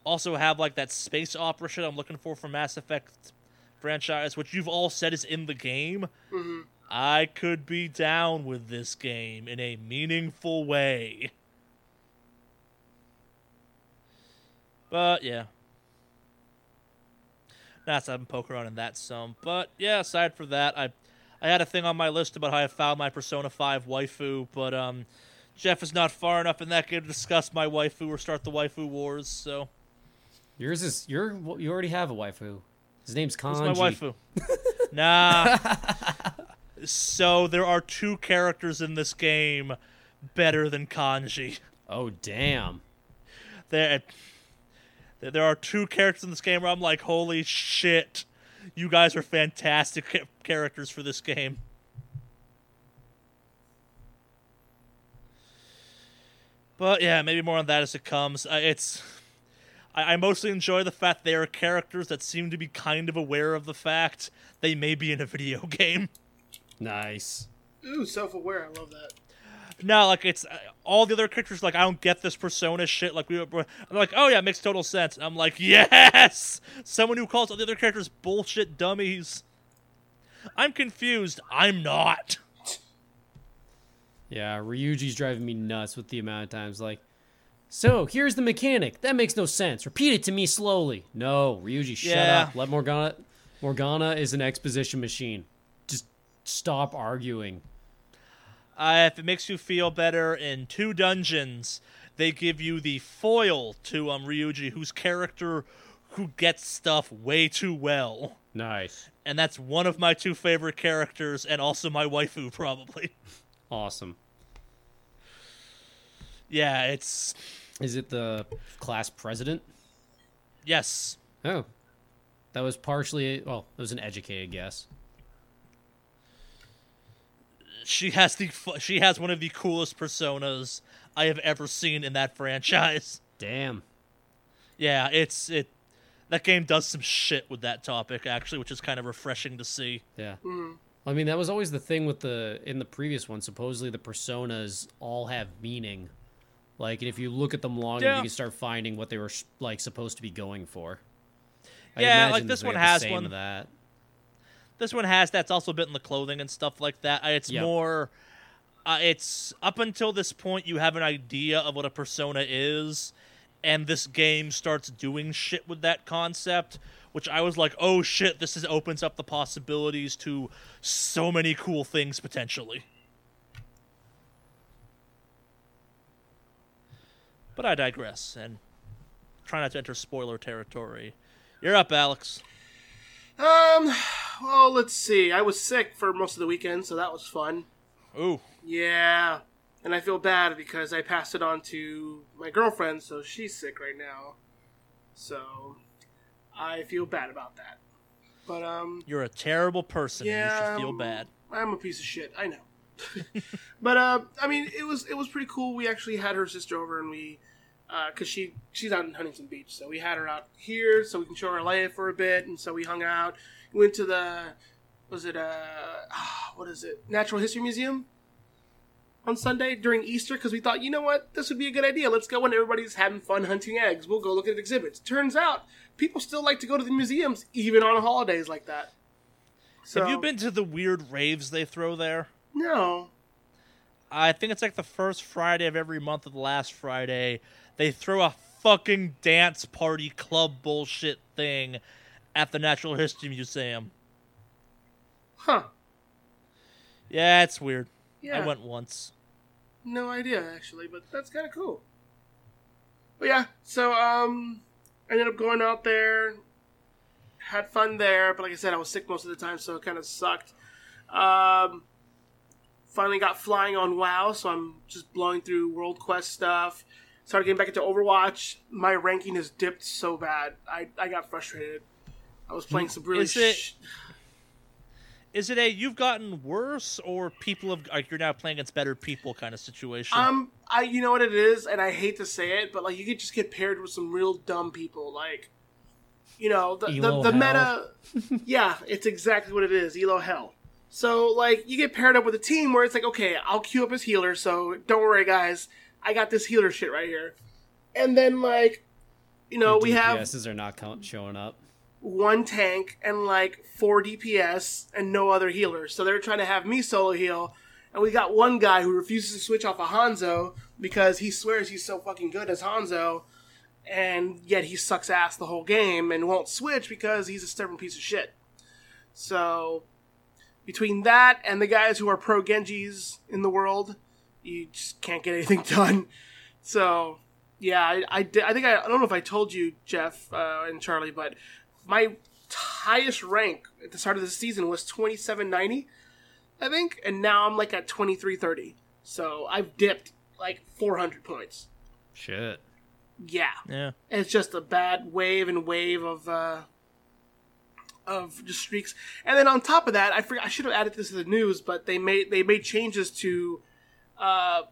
also have like that space opera shit I'm looking for from Mass Effect franchise, which you've all said is in the game. hmm I could be down with this game in a meaningful way. But yeah. That's I've been poking around in that some. But yeah, aside from that, I I had a thing on my list about how I found my Persona 5 waifu, but um Jeff is not far enough in that game to discuss my waifu or start the waifu wars, so Yours is your. You already have a waifu. His name's Kanji. Who's my waifu? nah. so there are two characters in this game better than Kanji. Oh damn! There, there are two characters in this game where I'm like, holy shit, you guys are fantastic characters for this game. But yeah, maybe more on that as it comes. Uh, it's I, I mostly enjoy the fact they are characters that seem to be kind of aware of the fact they may be in a video game. Nice. Ooh, self-aware. I love that. No, like it's uh, all the other characters. Like I don't get this persona shit. Like we, were, I'm like, oh yeah, it makes total sense. I'm like, yes, someone who calls all the other characters bullshit dummies. I'm confused. I'm not. Yeah, Ryuji's driving me nuts with the amount of times like, so here's the mechanic. That makes no sense. Repeat it to me slowly. No, Ryuji, shut Yeah. up. Let Morgana. Morgana is an exposition machine. Just stop arguing. Uh, if it makes you feel better, in two dungeons, they give you the foil to um Ryuji, whose character who gets stuff way too well. Nice. And that's one of my two favorite characters, and also my waifu, probably. Awesome. Yeah, it's Is it the class president? yes. Oh. That was partially, well, it was an educated guess. She has the she has one of the coolest personas I have ever seen in that franchise. Damn. Yeah, it's it. That game does some shit with that topic actually, which is kind of refreshing to see. Yeah. Hmm. I mean, that was always the thing with the in the previous one. Supposedly, the personas all have meaning. Like, and if you look at them long, Yeah. you can start finding what they were like supposed to be going for. I Yeah, like this one has one. of that. This one has that's also a bit in the clothing and stuff like that. It's Yep. more. Uh, it's up until this point you have an idea of what a persona is, and this game starts doing shit with that concept, which I was like, oh shit, this is opens up the possibilities to so many cool things potentially. But I digress and try not to enter spoiler territory. You're up, Alex. Um, well, let's see. I was sick for most of the weekend, so that was fun. Ooh. Yeah, and I feel bad because I passed it on to my girlfriend, so she's sick right now. So I feel bad about that. But um, You're a terrible person. yeah, you should feel um, bad. I'm a piece of shit. I know. but uh, I mean, it was it was pretty cool. We actually had her sister over, and we because she she's out in Huntington Beach, so we had her out here so we can show her life for a bit, and so we hung out. We went to the was it uh ah, what is it Natural History Museum on Sunday during Easter because we thought you know what this would be a good idea. Let's go when everybody's having fun hunting eggs. We'll go look at exhibits. Turns out people still like to go to the museums even on holidays like that. So, Have you been to the weird raves they throw there? No. I think it's like the first Friday of every month of the last Friday. They throw a fucking dance party club bullshit thing at the Natural History Museum. Huh. Yeah, it's weird. Yeah. I went once. No idea actually, but that's kind of cool. But yeah, so um, I ended up going out there, had fun there. But like I said, I was sick most of the time, so it kind of sucked. Um, finally got flying on WoW, so I'm just blowing through World Quest stuff. Started getting back into Overwatch. My ranking has dipped so bad. I I got frustrated. I was playing some really. Is it- sh- Is it a you've gotten worse or people have like you're now playing against better people kind of situation? Um, I you know what it is, and I hate to say it, but like you could just get paired with some real dumb people, like you know the the, Elo the hell. meta. yeah, it's exactly what it is, elo hell. So like you get paired up with a team where it's like, okay, I'll queue up as healer, so don't worry, guys, I got this healer shit right here, and then like you know we have DPSs are not showing up. one tank and like four DPS and no other healers. So they're trying to have me solo heal. And we got one guy who refuses to switch off of Hanzo because he swears he's so fucking good as Hanzo, and yet he sucks ass the whole game and won't switch because he's a stubborn piece of shit. So between that and the guys who are pro Genjis in the world, you just can't get anything done. So yeah, I, I, did- I think I, I don't know if I told you, Jeff uh, and Charley, but my highest rank at the start of the season was 2790, I think, and now I'm like at 2330. So I've dipped like 400 points. Shit. Yeah, yeah. it's just a bad wave and wave of uh, of just streaks. And then on top of that, I forgot, I should have added this to the news, but they made they made changes to uh,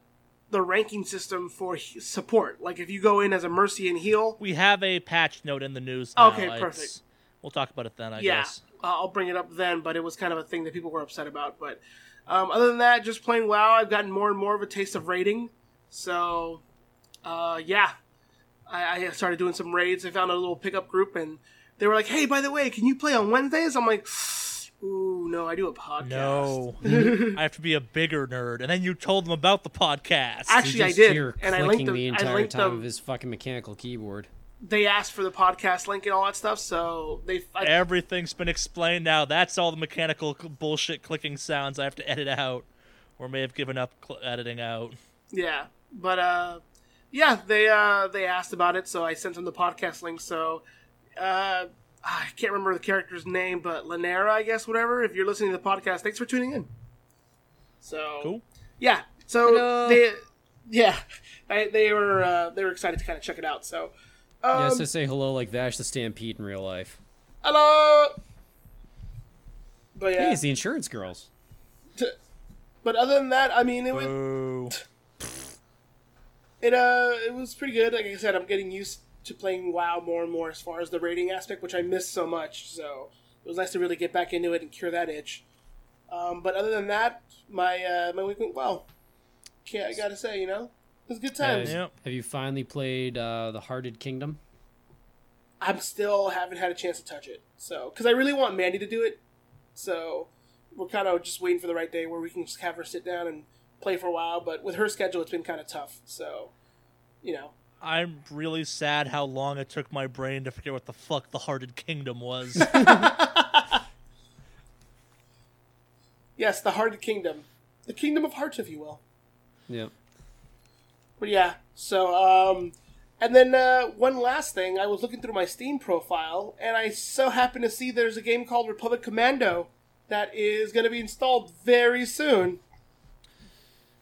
the ranking system for support. Like if you go in as a mercy and heal, We have a patch note in the news. Now. Okay, It's- perfect. We'll talk about it then, I yeah. guess. uh, I'll bring it up then. But it was kind of a thing that people were upset about. But um, other than that, just playing WoW, I've gotten more and more of a taste of raiding. So uh, yeah, I, I started doing some raids. I found a little pickup group, and they were like, "Hey, by the way, can you play on Wednesdays?" I'm like, "Ooh, no, I do a podcast." No, I have to be a bigger nerd. And then you told them about the podcast. Actually, You I did, and I clicking linked the them. I entire linked time them. of his fucking mechanical keyboard. They asked for the podcast link and all that stuff, so they. I, Everything's been explained now. That's all the mechanical bullshit clicking sounds I have to edit out, or may have given up cl- editing out. Yeah, but uh, yeah, they uh they asked about it, so I sent them the podcast link. So, uh, I can't remember the character's name, but Lanera, I guess, whatever. If you're listening to the podcast, thanks for tuning in. So Cool. yeah, so Hello. they yeah, I, they were uh, they were excited to kind of check it out. So, um, yes, to say hello like Vash the Stampede in real life. hello. But Hey, yeah, it's the insurance girls. but other than that, I mean, it was Boo. it uh it was pretty good. Like I said, I'm getting used to playing WoW more and more as far as the rating aspect, which I missed so much. So it was nice to really get back into it and cure that itch. Um, but other than that, my uh, my week went well. Can't I gotta say, you know, it was good times. Yep. Have you finally played uh, the Hearted Kingdom? I'm still haven't had a chance to touch it. So because I really want Mandy to do it, so we're kind of just waiting for the right day where we can just have her sit down and play for a while. But with her schedule, it's been kind of tough. So you know, I'm really sad how long it took my brain to figure what the fuck the Hearted Kingdom was. yes, the Hearted Kingdom, the Kingdom of Hearts, if you will. Yeah. But yeah, so um, and then uh, one last thing, I was looking through my Steam profile, and I so happened to see there's a game called Republic Commando that is going to be installed very soon.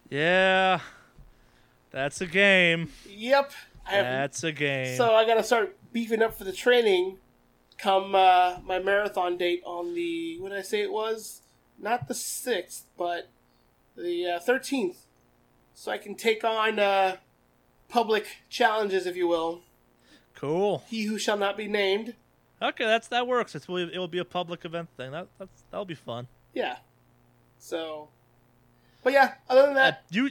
yeah. That's a game. Yep, That's a game. So I got to start beefing up for the training. Come uh, my marathon date on the what did I say it was? Not the sixth, but the thirteenth, so I can take on uh, public challenges, if you will. cool. He who shall not be named. Okay, that's that works. It's it will be a public event thing. That that's that'll be fun. Yeah. So, but yeah. Other than Uh, that, you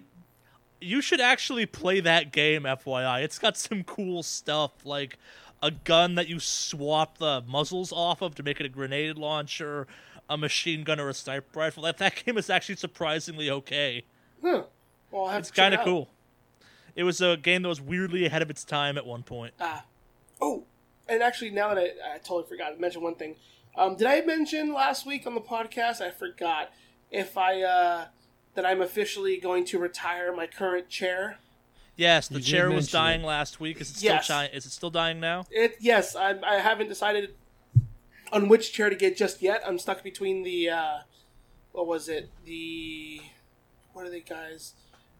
you should actually play that game, FYI. It's got some cool stuff like a gun that you swap the muzzles off of to make it a grenade launcher, a machine gun or a sniper rifle. That that game is actually surprisingly okay. huh, well, It's kind of cool. It was a game that was weirdly ahead of its time at one point. Ah. Oh, and actually, now that I, I totally forgot to mention one thing. Um, did I mention last week on the podcast? I forgot if I uh, that I'm officially going to retire my current chair. Yes, the You chair was dying it. last week. Is it still Yes. chi- Is it still dying now? It yes, I, I haven't decided on which chair to get just yet. I'm stuck between the uh, what was it? The what are they guys?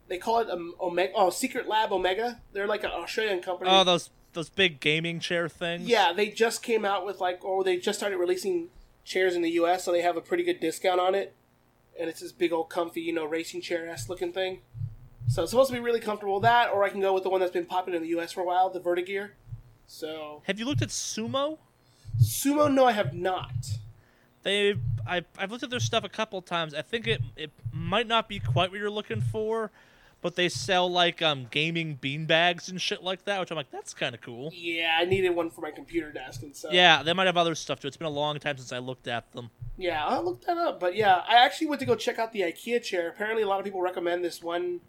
They call it um, Omega. Oh, Secret Lab Omega. They're like an Australian company. Oh, those those big gaming chair things. Yeah, they just came out with like, or they just started releasing chairs in the U.S., so they have a pretty good discount on it. And it's this big old comfy, you know, racing chair ass looking thing. So it's supposed to be really comfortable with that, or I can go with the one that's been popular in the U.S. for a while, the Vertagear. So Have you looked at Sumo? sumo, no, I have not. They, I, I've looked at their stuff a couple times. I think it, it might not be quite what you're looking for, but they sell like um gaming bean bags and shit like that, which I'm like, that's kind of cool. Yeah, I needed one for my computer desk and stuff. Yeah, they might have other stuff too. It's been a long time since I looked at them. Yeah, I looked that up. But yeah, I actually went to go check out the IKEA chair. Apparently, a lot of people recommend this one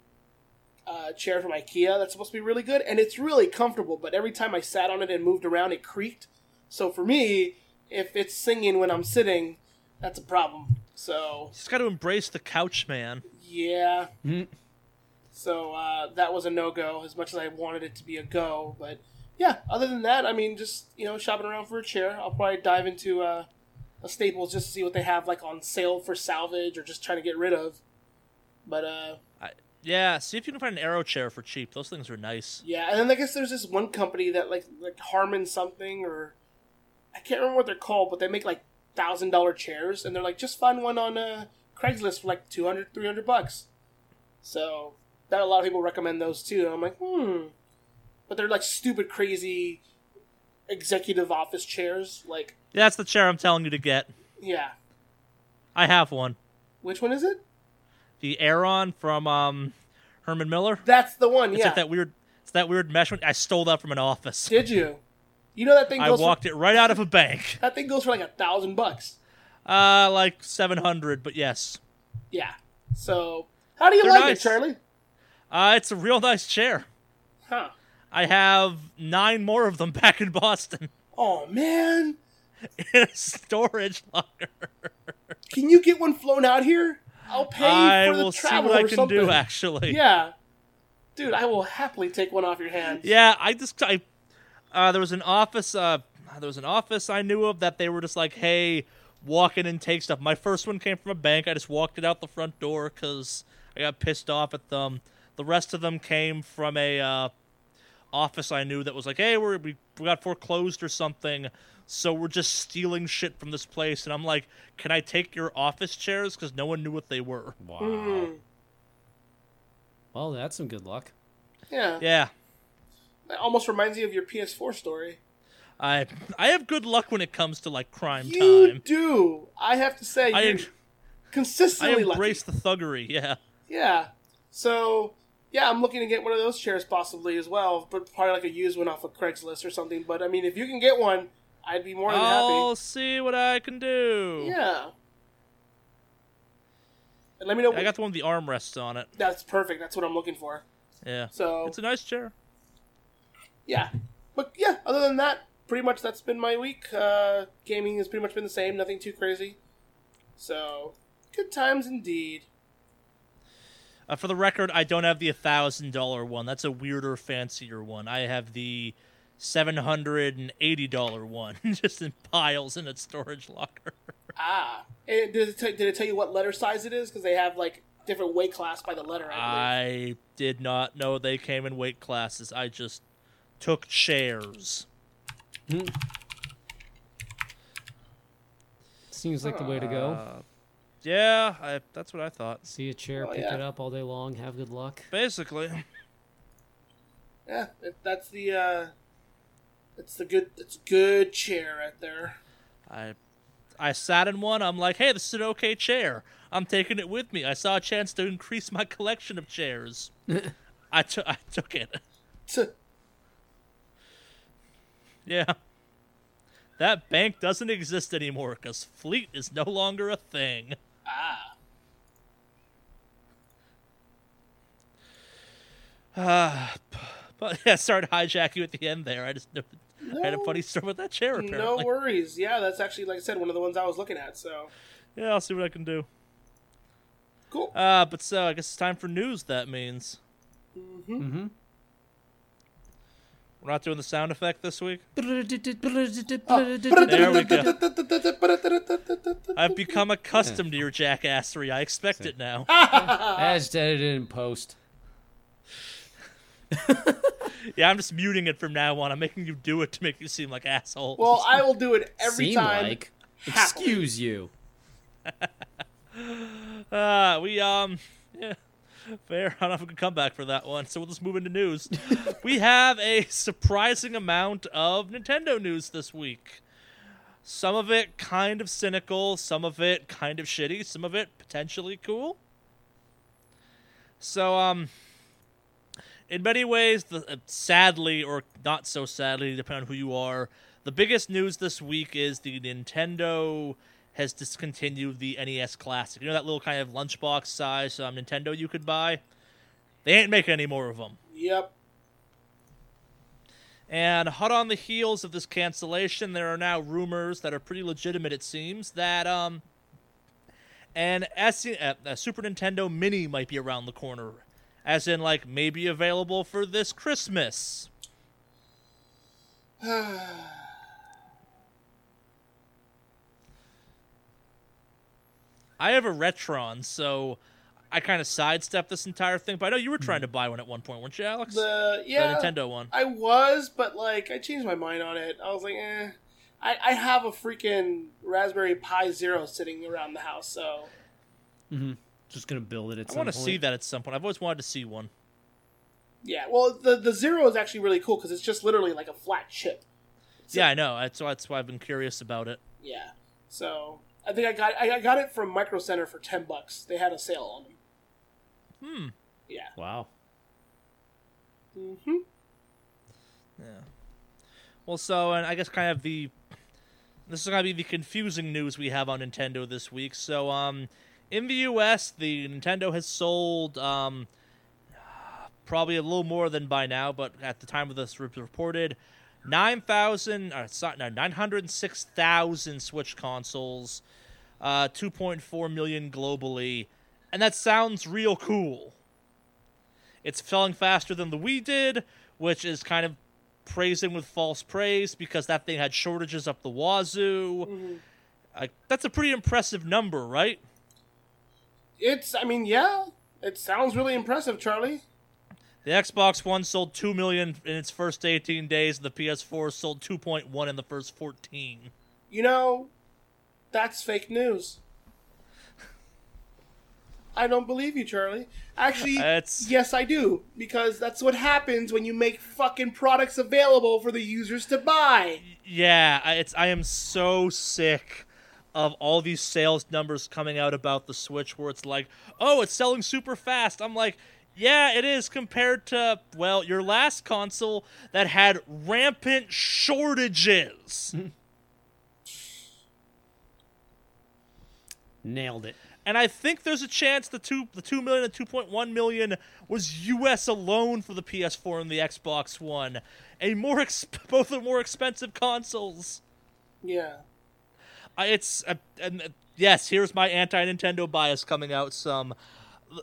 uh, chair from IKEA that's supposed to be really good, and it's really comfortable. But every time I sat on it and moved around, it creaked. So for me, if it's singing when I'm sitting, that's a problem. So Just got to embrace the couch, man. yeah. Mhm. So uh, that was a no go. As much as I wanted it to be a go, but yeah. Other than that, I mean, just you know, shopping around for a chair. I'll probably dive into uh, a Staples just to see what they have like on sale for salvage or just trying to get rid of. But uh, Yeah, see if you can find an Aeron chair for cheap. Those things are nice. yeah, and then I guess there's this one company that like like Harmon something or I can't remember what they're called, but they make like thousand dollar chairs, and they're like just find one on uh, Craigslist for like 200, 300 bucks. So that a lot of people recommend those too. And I'm like, hmm, but they're like stupid, crazy executive office chairs. Like, That's the chair I'm telling you to get. Yeah. I have one. Which one is it? The Aeron from um, Herman Miller. That's the one. It's yeah. like that weird. It's that weird mesh one. I stole that from an office. Did you? You know that thing I walked for, it right out of a bank. That thing goes for like a thousand bucks. Uh, like seven hundred, but yes. Yeah. So, how do you They're like nice. it, Charley? Uh, it's a real nice chair. Huh? I have nine more of them back in Boston Oh man, in a storage locker. can you get one flown out here? I'll pay I for the will see travel what I can something. do. Actually, Yeah, dude, I will happily take one off your hands. Yeah, I just I uh, there was an office uh there was an office I knew of that they were just like, hey, walk in and take stuff. My first one came from a bank. I just walked it out the front door because I got pissed off at them. The rest of them came from a uh, office I knew that was like, hey, we're, we we got foreclosed or something. So we're just stealing shit from this place, and I'm like, "Can I take your office chairs?" Because no one knew what they were. Wow. Mm, Well, that's some good luck. yeah. Yeah, That almost reminds me of your PS4 story. I I have good luck when it comes to like crime You time. do. I have to say, I you're I consistently lucky. embrace the thuggery. Yeah. Yeah. So yeah, I'm looking to get one of those chairs possibly as well, but probably like a used one off of Craigslist or something. But I mean, if you can get one, I'd be more than happy. I'll see what I can do. Yeah. And let me know. I got the one with the armrests on it. That's perfect. That's what I'm looking for. Yeah. So It's a nice chair. yeah, but yeah. Other than that, pretty much that's been my week. Uh, gaming has pretty much been the same. Nothing too crazy. So good times indeed. Uh, for the record, I don't have the thousand dollar one. That's a weirder, fancier one. I have the seven hundred and eighty dollar one, just in piles in its storage locker. Ah, and did it, t- did it tell you what letter size it is? Because they have like different weight class by the letter. I. I did not know they came in weight classes. I just took chairs. Seems like the way to go. Yeah, I, that's what I thought. See a chair, oh, pick yeah. it up all day long, have good luck. Basically, Yeah, it, that's the uh, it's the good it's good chair right there. I I sat in one. I'm like, hey, this is an okay chair. I'm taking it with me. I saw a chance to increase my collection of chairs. I took I took it. Yeah. That bank doesn't exist anymore because Fleet is no longer a thing. Ah, Ah, but yeah, sorry to hijack you at the end there. I just I had a funny story with that chair. Apparently. No worries. Yeah, that's actually like I said one of the ones I was looking at. So yeah, I'll see what I can do. cool. Uh, but so I guess it's time for news. That means Mm-hmm. We're not doing the sound effect this week. There There we go. I've become accustomed to your jackassery. I expect it now. I just edited in post. Yeah, I'm just muting it from now on. I'm making you do it to make you seem like assholes. Well, I will do it every Seem time. like. Excuse you. Uh, we um, yeah, fair. I don't have a good comeback for that one, so we'll just move into news. we have a surprising amount of Nintendo news this week. Some of it kind of cynical, some of it kind of shitty, some of it potentially cool. So um, in many ways, the, uh, sadly or not so sadly, depending on who you are, the biggest news this week is the Nintendo has discontinued the NES Classic. You know that little kind of lunchbox size um, Nintendo you could buy? They ain't making any more of them. Yep. And hot on the heels of this cancellation, there are now rumors that are pretty legitimate, it seems, that um, an S- uh, a Super Nintendo Mini might be around the corner, as in like maybe available for this Christmas. I have a Retron, so I kind of sidestepped this entire thing. But I know you were trying to buy one at one point, weren't you, Alex? The yeah, the Nintendo one. I was, but like I changed my mind on it. I was like, eh. I, I have a freaking Raspberry Pi Zero sitting around the house, so Mm-hmm. Just gonna build it at I some want to point. see that at some point. I've always wanted to see one. yeah. Well, the the Zero is actually really cool because it's just literally like a flat chip. Yeah, I know. That's why, that's why I've been curious about it. Yeah. So I think I got I got it from Micro Center for ten bucks. They had a sale on them. Hmm. Yeah. Wow. Mm-hmm. Yeah. Well, so and I guess kind of the this is gonna be the confusing news we have on Nintendo this week. So, um, in the U.S., the Nintendo has sold um, probably a little more than by now, but at the time of this re- reported, nine thousand, uh, sorry, no, nine hundred six thousand Switch consoles, uh, two point four million globally, and that sounds real cool. It's selling faster than the Wii did, which is kind of praising with false praise because that thing had shortages up the wazoo. Like that's a pretty impressive number, right? It's. I mean, yeah. It sounds really impressive, Charley. The Xbox One sold 2 million in its first 18 days, the PS4 sold 2.1 in the first 14. You know, that's fake news. I don't believe you, Charley. Actually, It's- yes, I do. Because that's what happens when you make fucking products available for the users to buy. Yeah, it's I am so sick of all these sales numbers coming out about the Switch where it's like, "Oh, it's selling super fast." I'm like, "Yeah, it is compared to well, your last console that had rampant shortages." Nailed it. And I think there's a chance the two the two million and two point one million was U.S. alone for the PS4 and the Xbox One, a more exp- both are more expensive consoles. Yeah. I it's uh, and uh, yes, here's my anti-Nintendo bias coming out. Some the,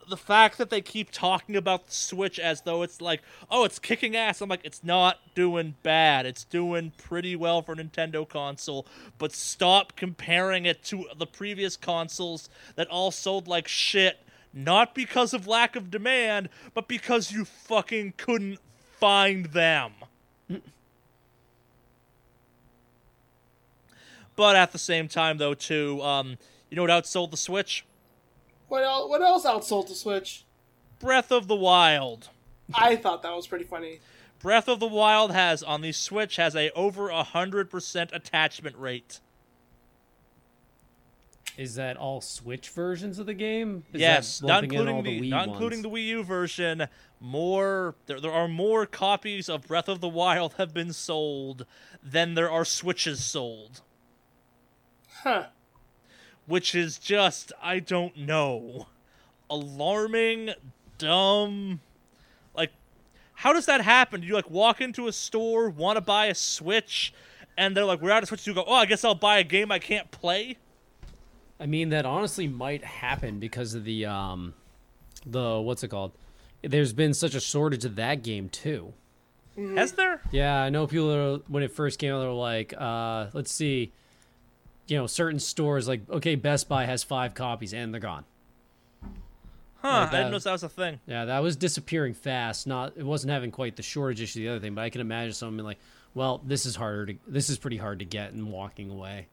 the fact that they keep talking about the Switch as though it's like, oh, it's kicking ass. I'm like, it's not doing bad. It's doing pretty well for Nintendo console. But stop comparing it to the previous consoles that all sold like shit. Not because of lack of demand, but because you fucking couldn't find them. But at the same time, though, too, um, you know what outsold the Switch? What else? What else outsold the Switch? Breath of the Wild. I thought that was pretty funny. Breath of the Wild has on the Switch has a over a hundred percent attachment rate. Is that all Switch versions of the game? Is yes, not lumping in including the, the Wii not ones? including the Wii U version. More there, there are more copies of Breath of the Wild have been sold than there are Switches sold, Huh. Which is just I don't know, alarming, dumb. Like, how does that happen? Do you like walk into a store, want to buy a Switch, and they're like, "We're out of Switch." You go, "Oh, I guess I'll buy a game I can't play." I mean, that honestly might happen because of the um, the what's it called? There's been such a shortage of that game too. Has there? Yeah, I know people are, when it first came out, They're like, uh, let's see, you know, certain stores like, okay, Best Buy has five copies and they're gone. Huh? Like I didn't know that was a thing. Yeah, that was disappearing fast. Not, it wasn't having quite the shortage issue. The other thing, but I can imagine someone being like, well, this is harder to, this is pretty hard to get, and walking away.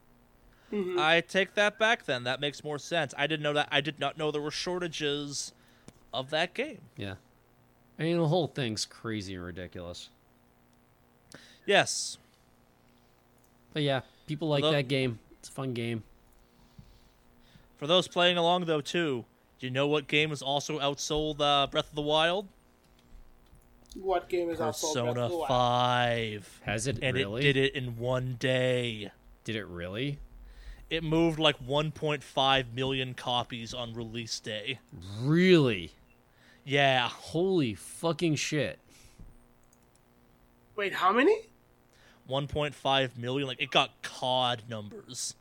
Mm-hmm. I take that back. Then that makes more sense. I didn't know that. I did not know there were shortages of that game. Yeah, I mean, the whole thing's crazy and ridiculous. Yes. But yeah, people like Look- that game. It's a fun game. For those playing along though, too, do you know what game was also outsold uh, Breath of the Wild? What game is outsold? Breath Persona of the Wild? Five, Has it and really? it did it in one day. Did it really? It moved like 1.5 million copies on release day. Really? Yeah, Holy fucking shit! Wait, how many? 1.5 million. Like it got COD numbers.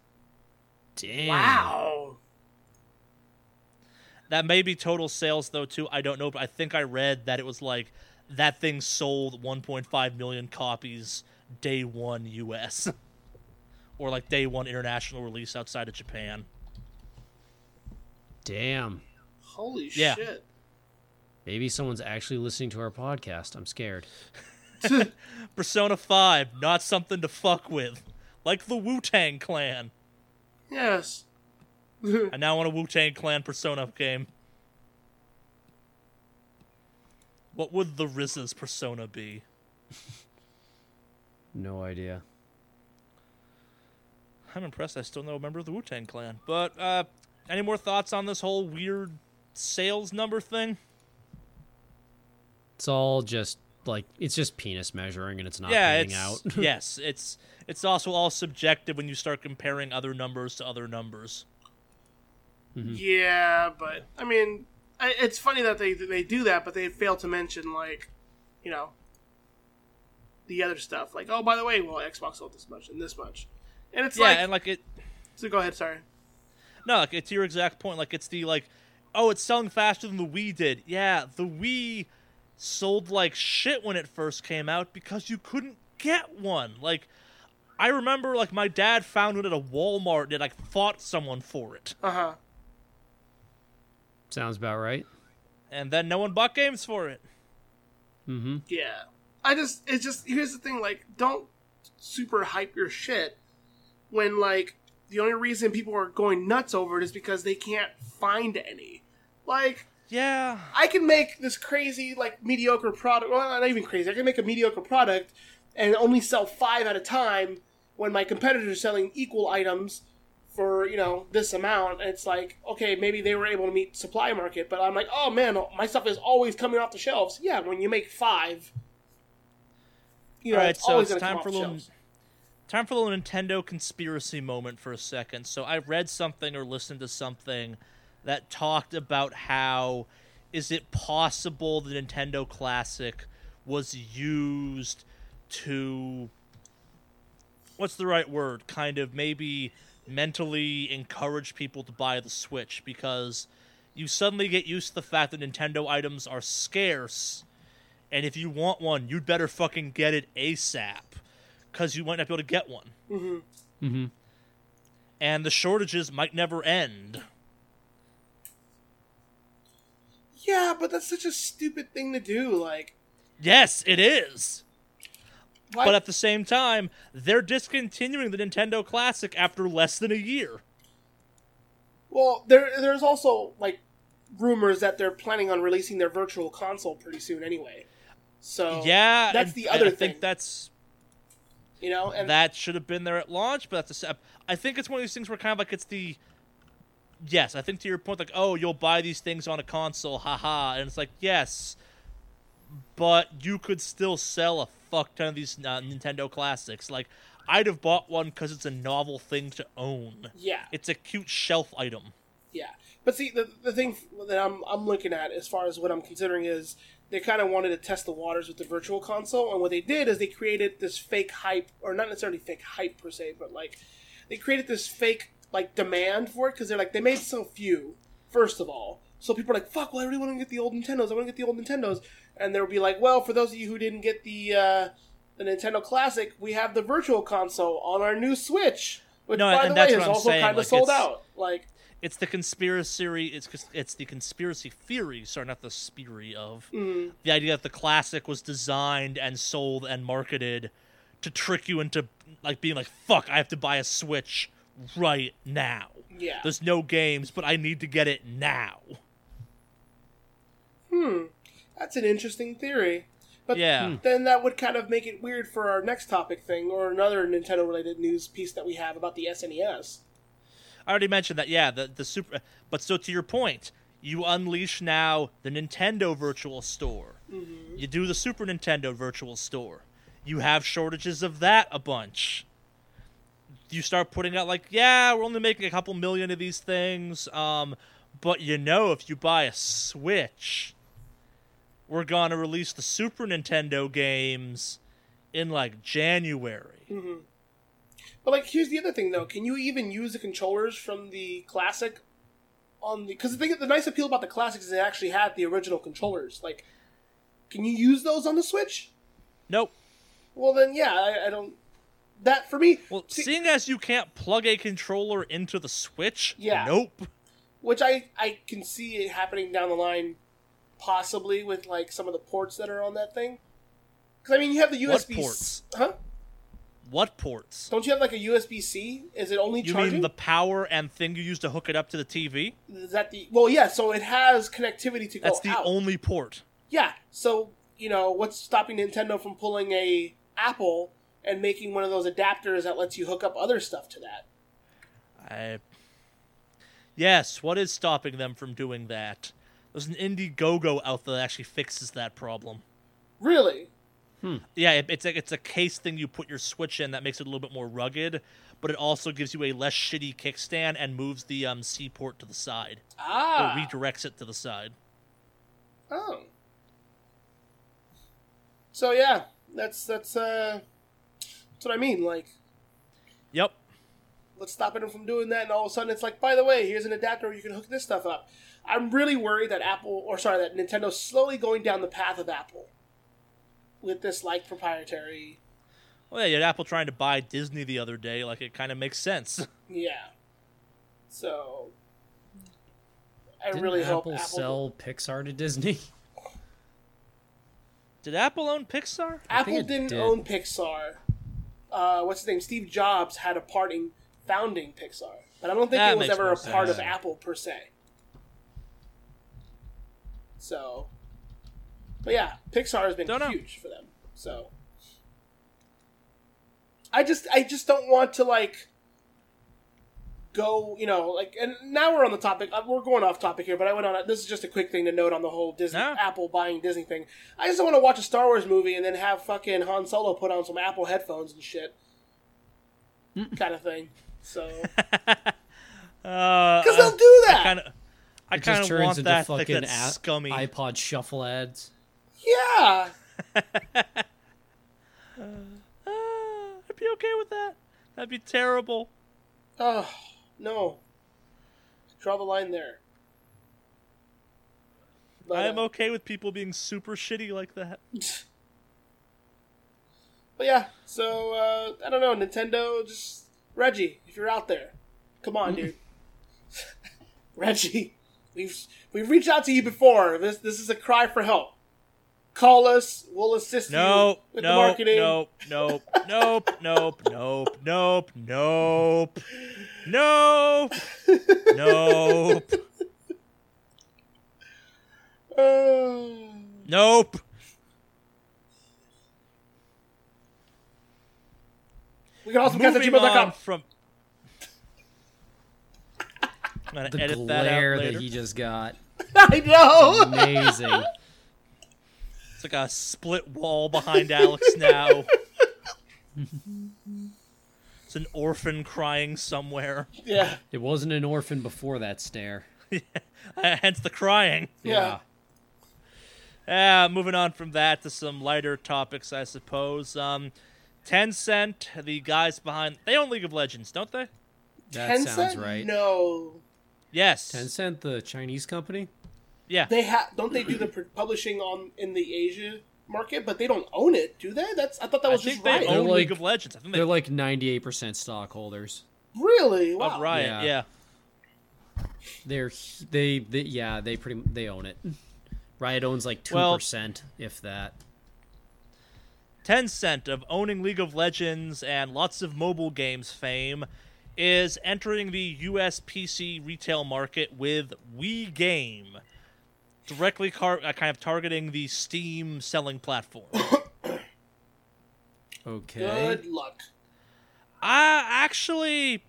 Damn. Wow. That may be total sales though too. I don't know, but I think I read that it was like that thing sold 1.5 million copies day one U.S. or like day one international release outside of Japan. Damn. Holy Yeah. shit. Maybe someone's actually listening to our podcast. I'm scared. Persona 5, not something to fuck with, like the Wu Tang Clan. Yes. I now want a Wu Tang Clan Persona game. What would the RZA's Persona be? No idea. I'm impressed. I still know a member of the Wu Tang Clan. But uh, any more thoughts on this whole weird sales number thing? It's all just like it's just penis measuring, and it's not yeah, it's out. yes, it's it's also all subjective when you start comparing other numbers to other numbers. Mm-hmm. Yeah, but I mean, I, it's funny that they they do that, but they fail to mention like, you know, the other stuff. Like, oh, by the way, well, Xbox sold this much and this much, and it's yeah, like. and like it. so go ahead. Sorry. No, like it's your exact point. Like it's the like, oh, it's selling faster than the Wii did. Yeah, the Wii sold like shit when it first came out because you couldn't get one. Like, I remember like my dad found one at a Walmart and like fought someone for it, Uh huh. Sounds about right. and then no one bought games for it. Mm-hmm. Yeah. I just it's just here's the thing, like, don't super hype your shit when like the only reason people are going nuts over it is because they can't find any. Like Yeah, I can make this crazy like mediocre product well not even crazy, I can make a mediocre product and only sell five at a time when my competitors are selling equal items for, you know, this amount. And it's like, okay, maybe they were able to meet supply market, but I'm like, oh man, my stuff is always coming off the shelves. Yeah, when you make five you know, All right, it's so always it's time for a little shelves. time for a little Nintendo conspiracy moment for a second. So I read something or listened to something that talked about how is it possible the Nintendo Classic was used to what's the right word? Kind of maybe mentally encourage people to buy the Switch because you suddenly get used to the fact that Nintendo items are scarce and if you want one, you'd better fucking get it ASAP, because you might not be able to get one. Mm-hmm. Mm-hmm. And the shortages might never end. Yeah, but that's such a stupid thing to do. Like, Yes, it is. why? But at the same time, they're discontinuing the Nintendo Classic after less than a year. well, there there's also like rumors that they're planning on releasing their virtual console pretty soon anyway. So yeah, that's and the I- other I, thing. think that's you know, and that should have been there at launch, but that's a, I think it's one of these things where kind of like it's the yes. I think to your point, like oh, you'll buy these things on a console, haha, and it's like yes, but you could still sell a fuck ton of these uh, Nintendo classics. Like I'd have bought one because it's a novel thing to own. yeah, It's a cute shelf item. yeah. But see, the the thing that I'm I'm looking at as far as what I'm considering is they kind of wanted to test the waters with the virtual console, and what they did is they created this fake hype, or not necessarily fake hype per se, but like they created this fake like demand for it because they're like they made so few. First of all, so people are like, "Fuck! Well, I really want to get the old Nintendos. I want to get the old Nintendos." And they'll be like, "Well, for those of you who didn't get the uh, the Nintendo Classic, we have the Virtual Console on our new Switch, which No, by and the that's way is also kind of like, sold out." Like, It's the conspiracy. It's it's the conspiracy theory. Sorry, not the theory of mm, the idea that the classic was designed and sold and marketed to trick you into like being like, "Fuck, I have to buy a Switch right now." yeah. There's no games, but I need to get it now. Hmm, that's an interesting theory. But Yeah. then that would kind of make it weird for our next topic thing, or another Nintendo related news piece that we have about the SNES. I already mentioned that. Yeah, the the super. But so to your point, you unleash now the Nintendo Virtual Store. You do the Super Nintendo Virtual Store. You have shortages of that a bunch. You start putting out like, yeah, we're only making a couple million of these things. Um, but you know, if you buy a Switch, we're gonna release the Super Nintendo games in like January. But like, here's the other thing though: can you even use the controllers from the classic on the? Because the thing, the nice appeal about the classics is they actually had the original controllers. Like, can you use those on the Switch? Nope. Well, then yeah, I, I don't. That for me, Well, see- seeing as you can't plug a controller into the Switch, Yeah. nope. which I I can see it happening down the line, possibly with like some of the ports that are on that thing. Because I mean, you have the What USB, ports? huh? What ports? Don't you have like a USB C? Is it only You charging? mean the power and thing you use to hook it up to the TV? Is that the well? Yeah, so it has connectivity to go That's the out. only port. Yeah, so you know what's stopping Nintendo from pulling a Apple and making one of those adapters that lets you hook up other stuff to that? I. Yes, what is stopping them from doing that? There's an Indiegogo out there that actually fixes that problem. Really? Yeah, it, it's a it's a case thing you put your Switch in that makes it a little bit more rugged, but it also gives you a less shitty kickstand and moves the um, C port to the side Ah. or redirects it to the side. Oh. So yeah, that's that's uh that's what I mean. Like, Yep. let's stop it from doing that, and all of a sudden it's like, by the way, here's an adapter where you can hook this stuff up. I'm really worried that Apple, or sorry, that Nintendo's slowly going down the path of Apple with this like proprietary. Well, yeah, you had Apple trying to buy Disney the other day. Like it kind of makes sense. Yeah. So. I Didn't really Apple, hope Apple sell Pixar to Disney? Did Apple own Pixar? Apple didn't did. own Pixar. Uh, what's his name? Steve Jobs had a part in founding Pixar, but I don't think That it was ever a part of. Apple per se. So, but yeah, Pixar has been Don't know. huge for them. So, I just, I just don't want to like go, you know, like, and now we're on the topic. uh, We're going off topic here, but I went on. This is just a quick thing to note on the whole Disney No. Apple buying Disney thing. I just don't want to watch a Star Wars movie and then have fucking Han Solo put on some Apple headphones and shit, kind of thing. So, Uh, because they'll do that. kind of. I kind of turns want into that like fucking that a- scummy. iPod shuffle ads. yeah. Ah, I'd be okay with that. That'd be terrible. Oh no. Draw the line there. But, I am uh, okay with people being super shitty like that. But yeah, so uh, I don't know, Nintendo. Just Reggie, if you're out there, come on, dude. Reggie, we've we've reached out to you before. This this is a cry for help. Call us. We'll assist No, you with the marketing. nope, nope, nope, nope, nope, nope, nope, nope, nope, Oh. nope. we can also catch at Moving on gmail.com. from. I'm gonna The edit that out glare later. that he just got. I know. Amazing. It's like a split wall behind Alex now. it's an orphan crying somewhere. yeah. it wasn't an orphan before that stare. Hence the crying. Yeah. Uh, moving on from that to some lighter topics, I suppose. Um, Tencent, the guys behind, they own League of Legends, don't they? That Tencent? sounds right. No. Yes. Tencent, the Chinese company? Yeah. They have don't they do the pr- publishing on in the Asia market, but they don't own it, do they? That's I thought that I was think just they Riot. own They're League of Legends. I think they They're like 98% stockholders. Really? Wow. of Riot. Yeah. Yeah. They're they, they yeah, they pretty they own it. Riot owns like 2% if that. Tencent of owning League of Legends and lots of mobile games fame is entering the US PC retail market with WeGame, directly car- uh, kind of targeting the Steam selling platform. Okay. Good luck. I actually.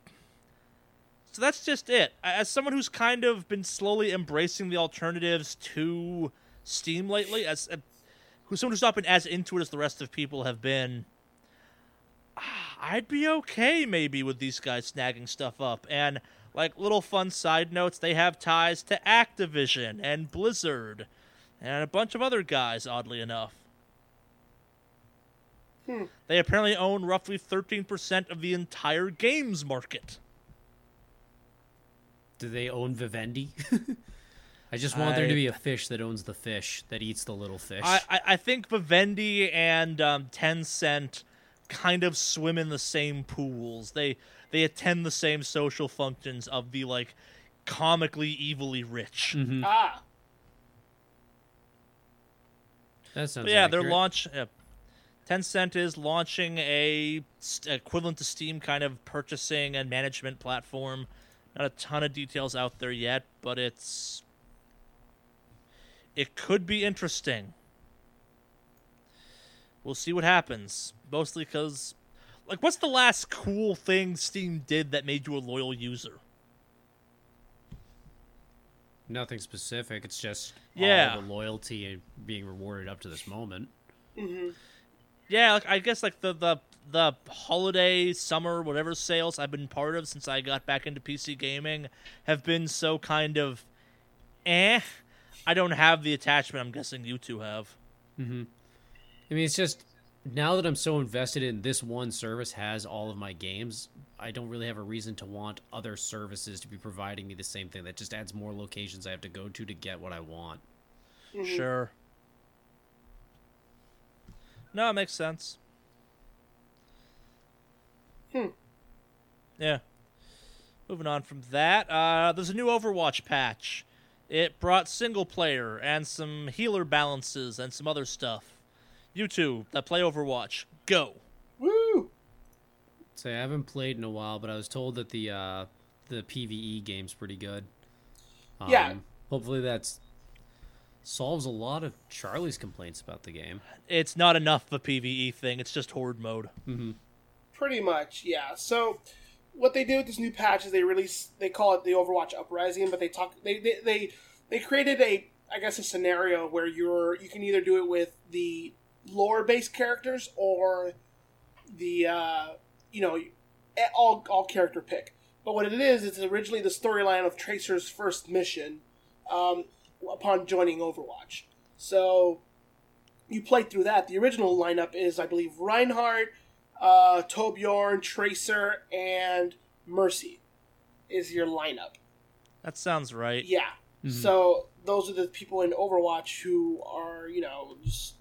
So that's just it. As someone who's kind of been slowly embracing the alternatives to Steam lately, as uh, who's someone who's not been as into it as the rest of people have been, I'd be okay maybe with these guys snagging stuff up. And like little fun side notes, they have ties to Activision and Blizzard and a bunch of other guys, oddly enough. They apparently own roughly 13% of the entire games market. Do they own Vivendi? I just want there to be a fish that owns the fish that eats the little fish. I, I, I think Vivendi and um, Tencent kind of swim in the same pools. They they attend the same social functions of the like comically evilly rich. Mhm. Ah. That sounds But yeah, they're accurate. launch. Uh, Tencent is launching a st- equivalent to Steam kind of purchasing and management platform. Not a ton of details out there yet, but it's it could be interesting. We'll see what happens. Mostly because, Like, what's the last cool thing Steam did that made you a loyal user? Nothing specific. It's just Yeah. all the loyalty and being rewarded up to this moment. Yeah, like I guess like the the the holiday, summer, whatever sales I've been part of since I got back into PC gaming have been so kind of eh. I don't have the attachment I'm guessing you two have. I mean, it's just now that I'm so invested in this one service has all of my games, I don't really have a reason to want other services to be providing me the same thing. That just adds more locations I have to go to to get what I want. Sure. No, it makes sense. Hmm. Yeah. Moving on from that, uh, there's a new Overwatch patch. It brought single player and some healer balances and some other stuff. You two that play Overwatch, go. Woo! Say I haven't played in a while, but I was told that the uh, the PVE game's pretty good. Um, Yeah. Hopefully that's solves a lot of Charley's complaints about the game. It's not enough of a PvE thing. It's just horde mode. Pretty much, yeah. So, what they did with this new patch is they release. They call it the Overwatch Uprising, but they talk. They they they, they created a I guess a scenario where you're you can either do it with the lore based characters or the uh, you know all all character pick. But what it is, it's originally the storyline of Tracer's first mission um, upon joining Overwatch. So you play through that. The original lineup is, I believe, Reinhardt, uh, Torbjorn, Tracer, and Mercy is your lineup. That sounds right. Yeah. So those are the people in Overwatch who are, you know, just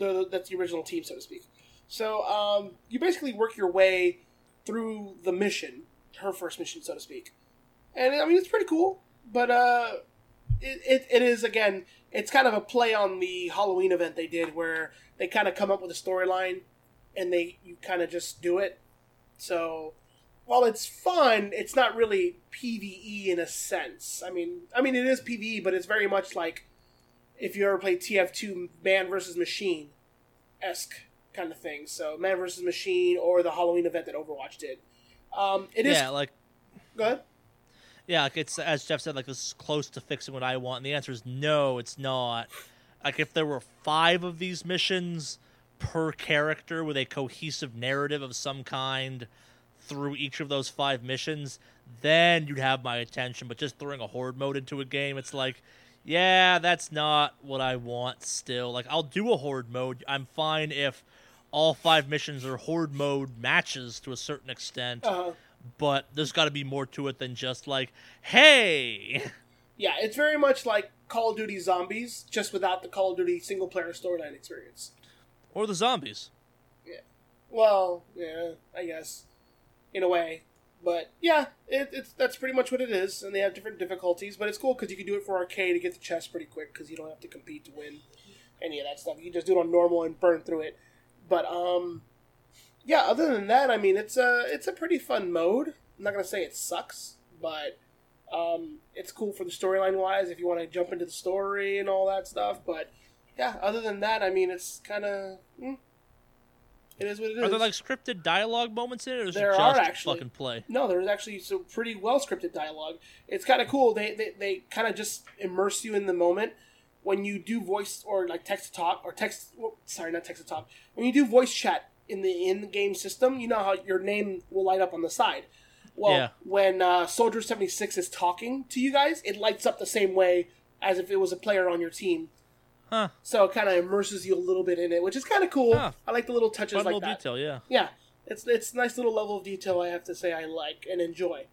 the, that's the original team, so to speak. So um, you basically work your way through the mission, her first mission, so to speak. And I mean, it's pretty cool, but uh, it, it, it is again, it's kind of a play on the Halloween event they did, where they kind of come up with a storyline, and they you kind of just do it. So while it's fun, it's not really PVE in a sense. I mean, I mean it is PVE, but it's very much like if you ever played TF2 Man versus Machine esque kind of thing. So Man versus Machine or the Halloween event that Overwatch did. Um, it is Yeah, like good. Yeah, like it's as Jeff said, like this is close to fixing what I want. And the answer is no, it's not. Like if there were five of these missions per character with a cohesive narrative of some kind through each of those five missions, then you'd have my attention. But just throwing a horde mode into a game, it's like, yeah, that's not what I want still. Like I'll do a horde mode. I'm fine if all five missions are horde mode matches to a certain extent Uh, but there's got to be more to it than just like, hey, yeah, it's very much like Call of Duty Zombies, just without the Call of Duty single player storyline experience. or the zombies. Yeah. Well, yeah, I guess, in a way. But yeah, it, it's that's pretty much what it is, and they have different difficulties. But it's cool because you can do it for arcade to get the chest pretty quick because you don't have to compete to win any of that stuff. You just do it on normal and burn through it. But um, yeah. Other than that, I mean, it's a it's a pretty fun mode. I'm not gonna say it sucks, but um, it's cool for the storyline wise if you want to jump into the story and all that stuff. But yeah, other than that, I mean, it's kind of mm, it is what it is. Are there like scripted dialogue moments in it, or is There it are actually. fucking play? No, there's actually some pretty well scripted dialogue. It's kind of cool. They they, they kind of just immerse you in the moment when you do voice or like text to talk or text. Sorry, not text to talk. When you do voice chat in the in game system, you know how your name will light up on the side. Well, Yeah. when uh, Soldier seventy six is talking to you guys, it lights up the same way as if it was a player on your team. Huh? So it kind of immerses you a little bit in it, which is kind of cool. Huh. I like the little touches Fun like little that. detail, yeah. Yeah, it's it's nice little level of detail. I have to say I like and enjoy.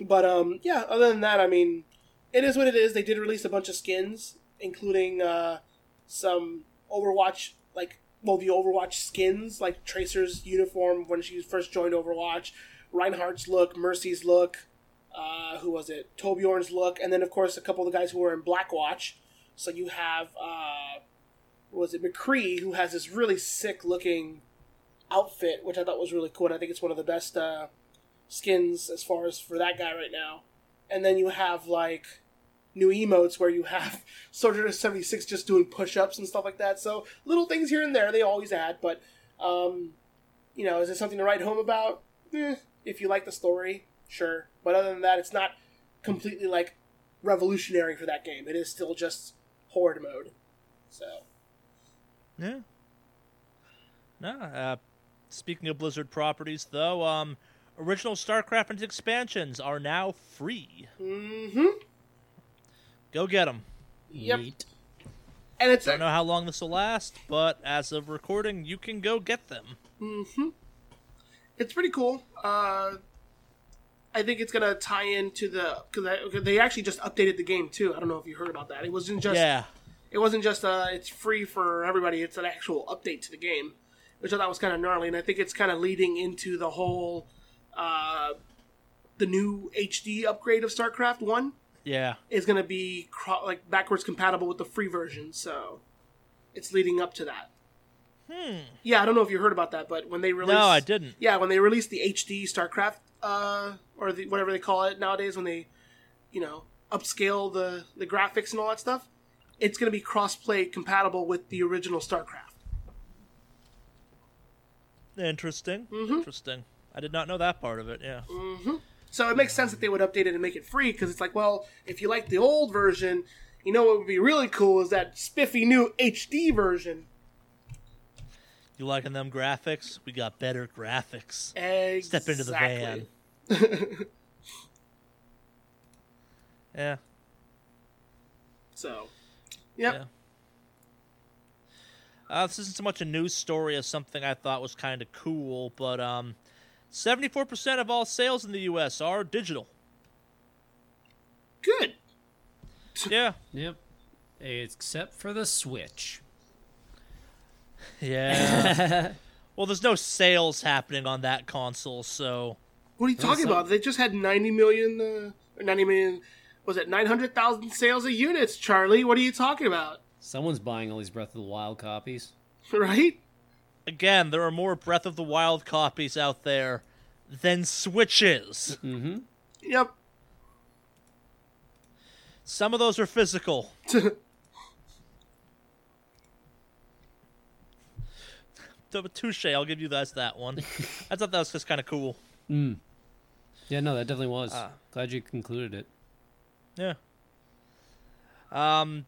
But um, yeah. Other than that, I mean, it is what it is. They did release a bunch of skins, including uh, some Overwatch like well the Overwatch skins, like Tracer's uniform when she first joined Overwatch, Reinhardt's look, Mercy's look. Uh, who was it? Torbjorn's look, and then of course a couple of the guys who were in Blackwatch. So you have uh, was it McCree, who has this really sick looking outfit, which I thought was really cool. And I think it's one of the best uh, skins as far as for that guy right now. And then you have like new emotes where you have Soldier 76 just doing push ups and stuff like that. So little things here and there they always add, but um, You know, is it something to write home about? Eh, if you like the story, sure. But other than that, it's not completely like revolutionary for that game. It is still just horde mode. So Yeah. No. Uh, speaking of Blizzard properties, though, um, original StarCraft and expansions are now free. Mm-hmm. Go get them. Yep. Yeet. and it's I Don't know how long this will last, but as of recording, you can go get them. Mm-hmm. It's pretty cool. Uh, I think it's gonna tie into the because they actually just updated the game too. I don't know if you heard about that. It wasn't just yeah. it wasn't just uh, it's free for everybody. It's an actual update to the game, which I thought was kind of gnarly. And I think it's kind of leading into the whole uh, the new HD upgrade of StarCraft One Yeah. is gonna be cro- like backwards compatible with the free version. So it's leading up to that. Hmm. Yeah, I don't know if you heard about that, but when they released, No, I didn't. Yeah, when they released the HD StarCraft, uh, or the whatever they call it nowadays, when they, you know, upscale the the graphics and all that stuff, it's going to be cross-play compatible with the original StarCraft. Interesting. Mm-hmm. Interesting. I did not know that part of it. Yeah. So it makes sense that they would update it and make it free because it's like, well, if you like the old version, you know what would be really cool is that spiffy new HD version. You liking them graphics? We got better graphics. Exactly. Step into the van. Yeah. So, yep. Yeah. Uh, this isn't so much a news story as something I thought was kind of cool, but um, 74% of all sales in the U.S. are digital. Good. Yeah. Yep. Except for the Switch. Yeah. well, there's no sales happening on that console, so What are you talking about? They just had 90 million, uh, 90 million, was it 900,000 sales of units, Charley? What are you talking about? Someone's buying all these Breath of the Wild copies. Right? again, there are more Breath of the Wild copies out there than Switches. Mm-hmm. Yep. Some of those are physical. Touche, I'll give you guys that one. I thought that was just kind of cool. Yeah, no, that definitely was. Ah. Glad you concluded it. Yeah. Um,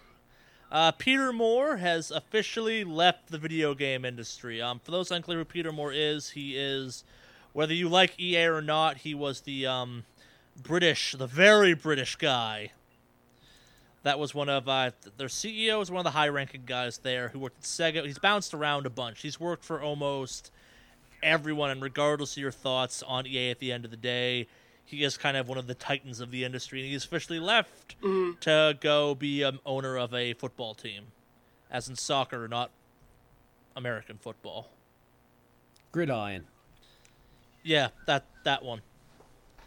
uh, Peter Moore has officially left the video game industry. Um, for those unclear who Peter Moore is, he is, whether you like EA or not, he was the um, British, the very British guy. That was one of uh, their CEO is one of the high-ranking guys there who worked at Sega. He's bounced around a bunch. He's worked for almost everyone, and regardless of your thoughts on EA at the end of the day, he is kind of one of the titans of the industry, and he's officially left to go be an owner of a football team, as in soccer, not American football. Gridiron. Yeah, that that one.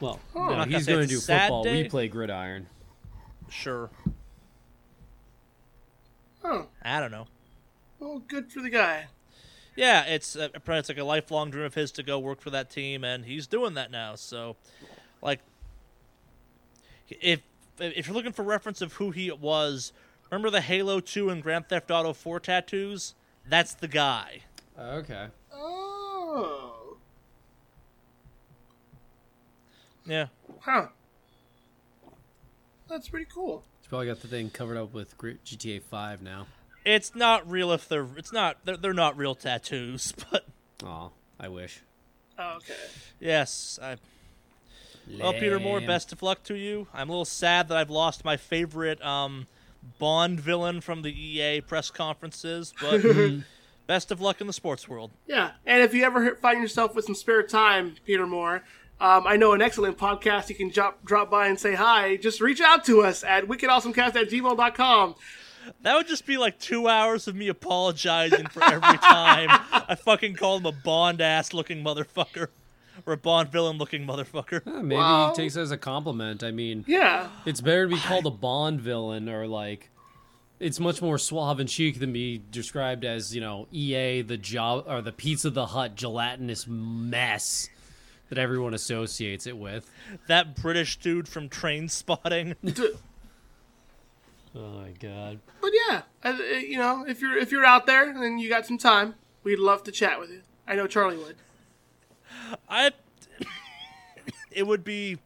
Well, I'm no, he's going to do sad football. day. We play gridiron. Sure. Oh, I don't know. well, good for the guy. Yeah, it's uh, apparently it's like a lifelong dream of his to go work for that team, and he's doing that now. So, like, if if you're looking for reference of who he was, remember the Halo Two and Grand Theft Auto Four tattoos? That's the guy. Okay. Oh. Yeah. Huh. That's pretty cool. He's probably got the thing covered up with GTA 5 now. It's not real if they're it's not they're, they're not real tattoos, but Aw, I wish. Oh, okay. yes, I Well, Peter Moore, best of luck to you. I'm a little sad that I've lost my favorite um, Bond villain from the EA press conferences, but best of luck in the sports world. Yeah, and if you ever find yourself with some spare time, Peter Moore, um, I know an excellent podcast you can drop, drop by and say hi. Just reach out to us at wickedawesomecast at gmail.com. That would just be like two hours of me apologizing for every time I fucking call him a Bond ass looking motherfucker or a Bond villain looking motherfucker. Eh, maybe Well- he takes it as a compliment. I mean, Yeah. it's better to be called a Bond villain or like. It's much more suave and chic than be described as, you know, EA, the job or the Pizza the Hut gelatinous mess that everyone associates it with. That British dude from Trainspotting. Oh my god. But yeah, uh, uh, you know, if you're if you're out there and you got some time, we'd love to chat with you. I know Charley would. I. it would be.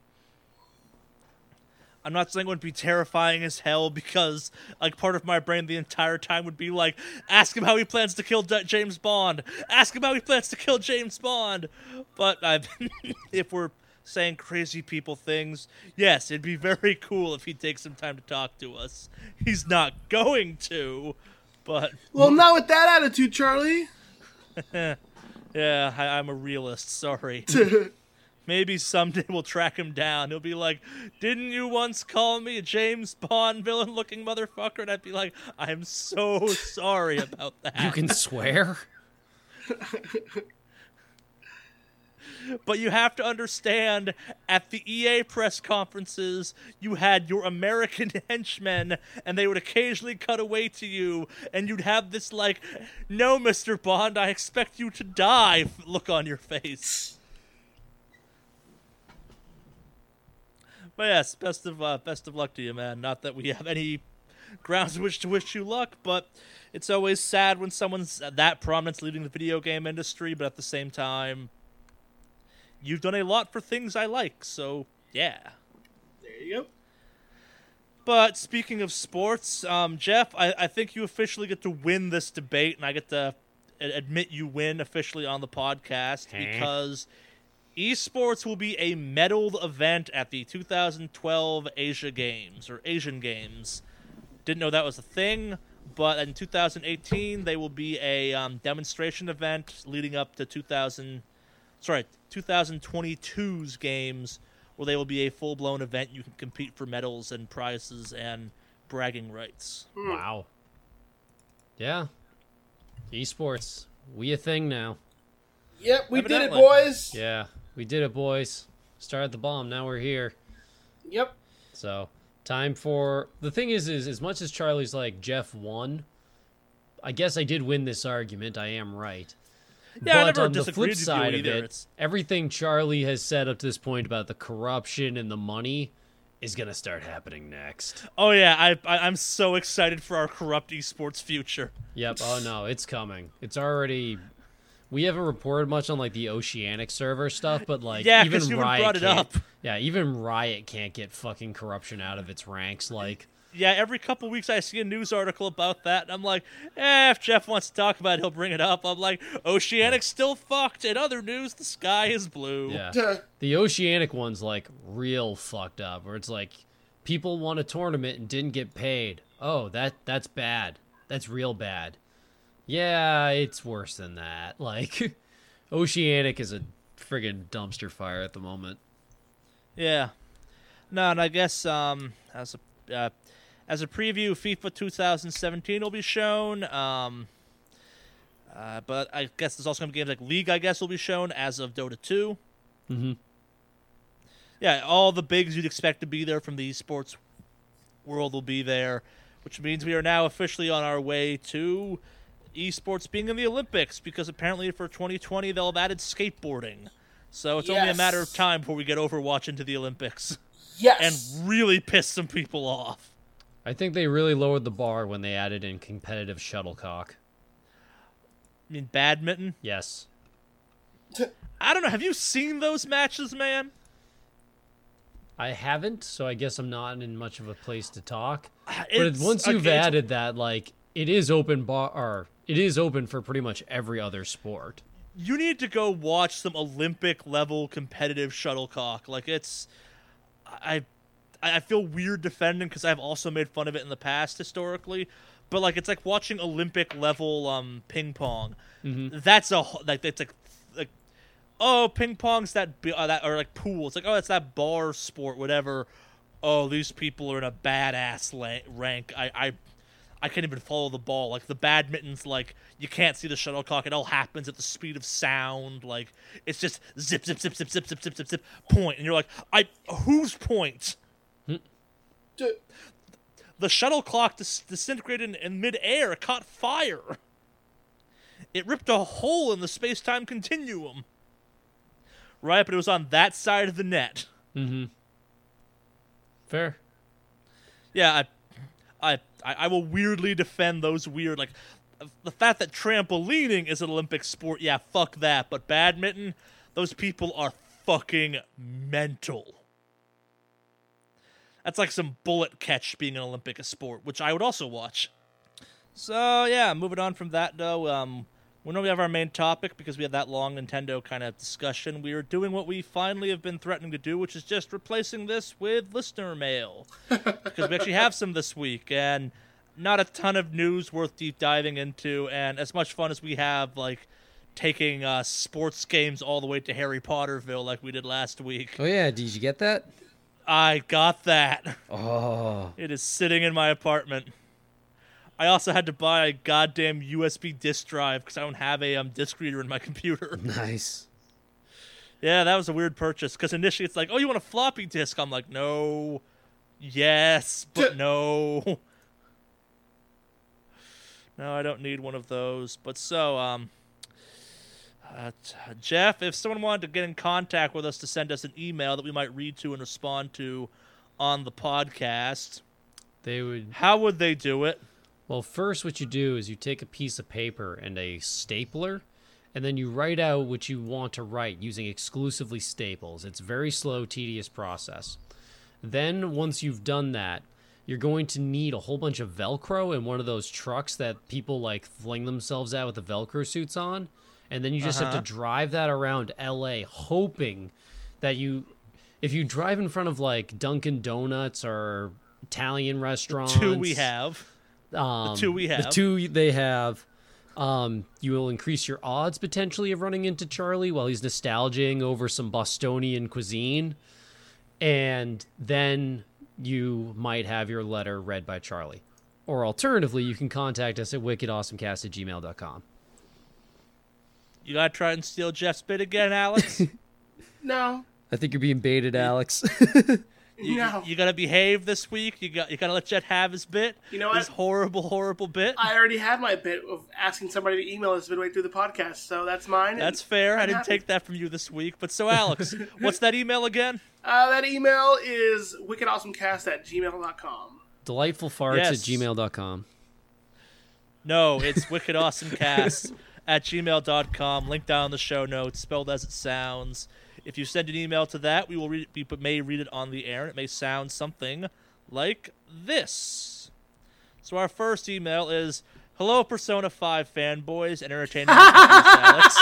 I'm not saying it would be terrifying as hell because, like, part of my brain the entire time would be like, ask him how he plans to kill D- James Bond. Ask him how he plans to kill James Bond. But if we're saying crazy people things, yes, it'd be very cool if he'd take some time to talk to us. He's not going to, but Well, not with that attitude, Charley. yeah, I, I'm a realist. Sorry. Maybe someday we'll track him down. He'll be like, "Didn't you once call me a James Bond villain-looking motherfucker?" And I'd be like, "I'm so sorry about that." You can swear? But you have to understand, at the EA press conferences, you had your American henchmen, and they would occasionally cut away to you, and you'd have this like, "No, Mister Bond, I expect you to die" look on your face. But yes, best of uh, best of luck to you, man. Not that we have any grounds in which to wish you luck, but it's always sad when someone's that prominent leading the video game industry. But at the same time, you've done a lot for things I like, so yeah. There you go. But speaking of sports, um, Jeff, I, I think you officially get to win this debate, and I get to admit you win officially on the podcast because esports will be a medaled event at the 2012 Asia Games or Asian Games. Didn't know that was a thing, but in 2018 they will be a um, demonstration event leading up to 2000. Sorry, 2022's games where they will be a full blown event. You can compete for medals and prizes and bragging rights. Wow. Yeah. Esports. We a thing now. Yep, we did it, boys. Yeah. We did it, boys. Started the bomb. Now we're here. Yep. So time for the thing is is as much as Charley's like Jeff won, I guess I did win this argument. I am right. Yeah, I but never on the flip side of it, It's- everything Charlie has said up to this point about the corruption and the money is gonna start happening next. Oh yeah, I, I I'm so excited for our corrupt esports future. Yep. Oh no, it's coming. It's already. We haven't reported much on like the Oceanic server stuff, but like Yeah, even 'cause you Riot brought it can't- up. Yeah, even Riot can't get fucking corruption out of its ranks. Like, Yeah, every couple weeks I see a news article about that, and I'm like, eh, if Jeff wants to talk about it, he'll bring it up. I'm like, Oceanic's still fucked. In other news, the sky is blue. yeah, the Oceanic one's like real fucked up, where it's like people won a tournament and didn't get paid. Oh, that that's bad. That's real bad. Yeah, it's worse than that. Like, Oceanic is a friggin' dumpster fire at the moment. Yeah. No, and I guess um, as a uh, as a preview, FIFA 2017 will be shown. Um, uh, but I guess there's also going to be games like League. I guess will be shown as of Dota 2. Mhm. Yeah, all the bigs you'd expect to be there from the esports world will be there, which means we are now officially on our way to esports being in the Olympics because apparently for 2020 they'll have added skateboarding. So it's only a matter of time before we get Overwatch into the Olympics Yes. and really piss some people off. I think they really lowered the bar when they added in competitive shuttlecock. I mean, badminton. Yes. I don't know. Have you seen those matches, man? I haven't, so I guess I'm not in much of a place to talk. But once you've okay, added that, like, it is open bar, or it is open for pretty much every other sport. you need to go watch some Olympic level competitive shuttlecock. Like it's, I, I feel weird defending because I've also made fun of it in the past historically, but like it's like watching Olympic level um ping pong. That's a like it's like like oh ping pong's that uh, that or like pool. It's like oh it's that bar sport whatever. Oh these people are in a badass la- rank. I I. I can't even follow the ball. Like the badminton's like you can't see the shuttlecock. It all happens at the speed of sound. Like it's just zip, zip, zip, zip, zip, zip, zip, zip, zip, point, and you're like, I whose point? Duh. The shuttlecock dis- disintegrated in, in midair. It caught fire. It ripped a hole in the space-time continuum. Right, but it was on that side of the net. Mm-hmm. Fair. Yeah, I, I, I I will weirdly defend those weird like the fact that trampolining is an Olympic sport, yeah, fuck that. But badminton, those people are fucking mental. That's like some bullet catch being an Olympic sport, which I would also watch. So yeah, moving on from that though, um, we know we have our main topic because we had that long Nintendo kind of discussion. We are doing what we finally have been threatening to do, which is just replacing this with listener mail because we actually have some this week and not a ton of news worth deep diving into. And as much fun as we have, like taking uh, sports games all the way to Harry Potterville, like we did last week. Oh yeah, did you get that? I got that. Oh, It is sitting in my apartment. I also had to buy a goddamn USB disk drive because I don't have a um, disk reader in my computer. nice. yeah, that was a weird purchase because initially it's like, oh, you want a floppy disk? I'm like, no, yes, but no. No, I don't need one of those. But so, um, uh, Jeff, if someone wanted to get in contact with us to send us an email that we might read to and respond to on the podcast, They would. how would they do it? Well, first, what you do is you take a piece of paper and a stapler, and then you write out what you want to write using exclusively staples. It's a very slow, tedious process. Then, once you've done that, you're going to need a whole bunch of Velcro in one of those trucks that people like fling themselves at with the Velcro suits on. And then you just have Uh-huh. to drive that around LA, hoping that you, if you drive in front of like Dunkin' Donuts or Italian restaurants, Two we have. Um, two we have. The two they have. Um, you will increase your odds potentially of running into Charley while he's nostalging over some Bostonian cuisine, and then you might have your letter read by Charley. Or alternatively, you can contact us at wickedawesomecast at gmail.com. You gotta try and steal Jeff's bit again, Alex. No, I think you're being baited, Alex. You, no. you gotta behave this week. You got you gotta let Jet have his bit. You know His what? horrible, horrible bit. I already had my bit of asking somebody to email us midway through the podcast, so that's mine. That's fair. I I'm didn't happy. take that from you this week. But so, Alex, what's that email again? Uh, that email is wickedawesomecast at gmail.com. Delightful farts Yes. at gmail.com. No, it's wickedawesomecast at gmail.com. Link down in the show notes, spelled as it sounds. If you send an email to that, we will read we may read it on the air, and it may sound something like this. So our first email is Hello Persona 5 fanboys and entertaining Alex.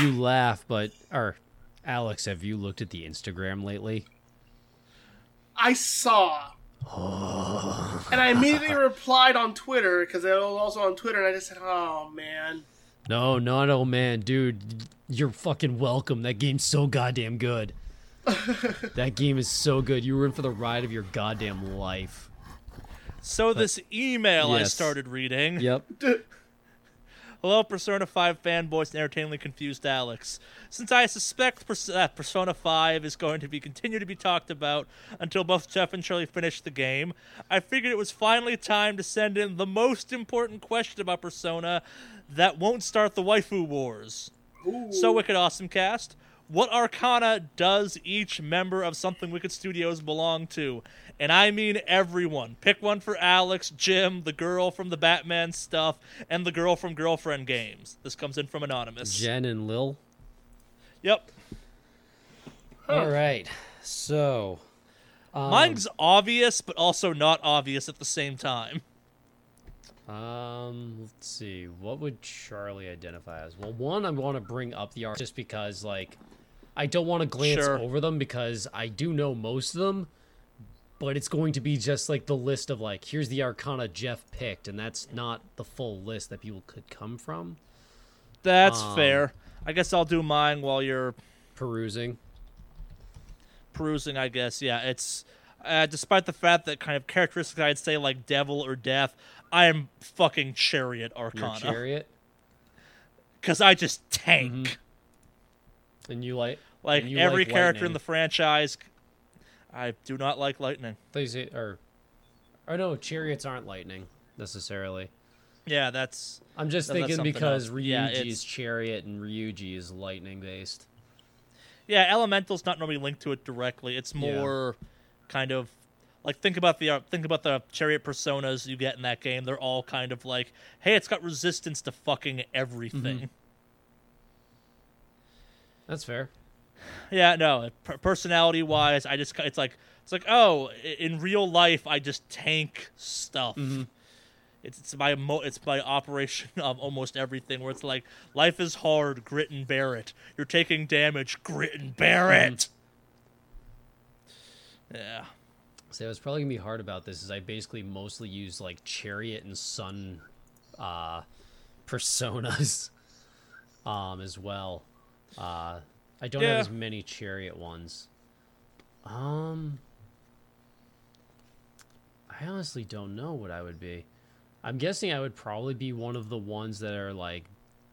You laugh, but. Or, Alex, have you looked at the Instagram lately? I saw. and I immediately replied on Twitter because it was also on Twitter, and I just said, "Oh man, No, not oh man, dude. You're fucking welcome. That game's so goddamn good. that game is so good. You were in for the ride of your goddamn life. So this email I started reading. Yep. Hello, Persona 5 fanboys and entertainingly confused Alex. Since I suspect Pers- uh, Persona 5 is going to be continue to be talked about until both Jeff and Charley finish the game, I figured it was finally time to send in the most important question about Persona that won't start the waifu wars. So, Wicked Awesome Cast, what arcana does each member of Something Wicked Studios belong to? And I mean everyone. Pick one for Alex, Jim, the girl from the Batman stuff, and the girl from Girlfriend Games. This comes in from Anonymous. Jen and Lil. Yep. All right. So. Um, Mine's obvious, but also not obvious at the same time. Um, let's see. What would Charley identify as? Well, one, I want to bring up the art just because, like, I don't want to glance Sure. over them because I do know most of them, but it's going to be just like the list of like, here's the Arcana Jeff picked, and that's not the full list that people could come from That's Um, fair. I guess I'll do mine while you're perusing. perusing, I guess. Yeah, it's uh, despite the fact that kind of characteristics I'd say like devil or death, I am fucking chariot Your arcana chariot, because I just tank. Mm-hmm. And you like Like you every like character in the franchise, I do not like lightning. They say, or, or no, chariots aren't lightning necessarily. Yeah, that's I'm just No, thinking because else. Ryuji Yeah, is chariot and Ryuji is lightning based. yeah. Elemental's not normally linked to it directly. It's Yeah. more kind of like think about the uh, think about the chariot personas you get in that game. They're all kind of like, hey, it's got resistance to fucking everything. That's fair. Yeah, no. Per- personality wise, I just it's like it's like oh, in real life, I just tank stuff. It's it's my mo- it's my operation of almost everything. Where it's like life is hard, grit and bear it. You're taking damage, grit and bear it. Yeah. So what's probably gonna be hard about this is I basically mostly use like chariot and sun uh personas um as well. Uh I don't Yeah. have as many chariot ones. Um I honestly don't know what I would be. I'm guessing I would probably be one of the ones that are like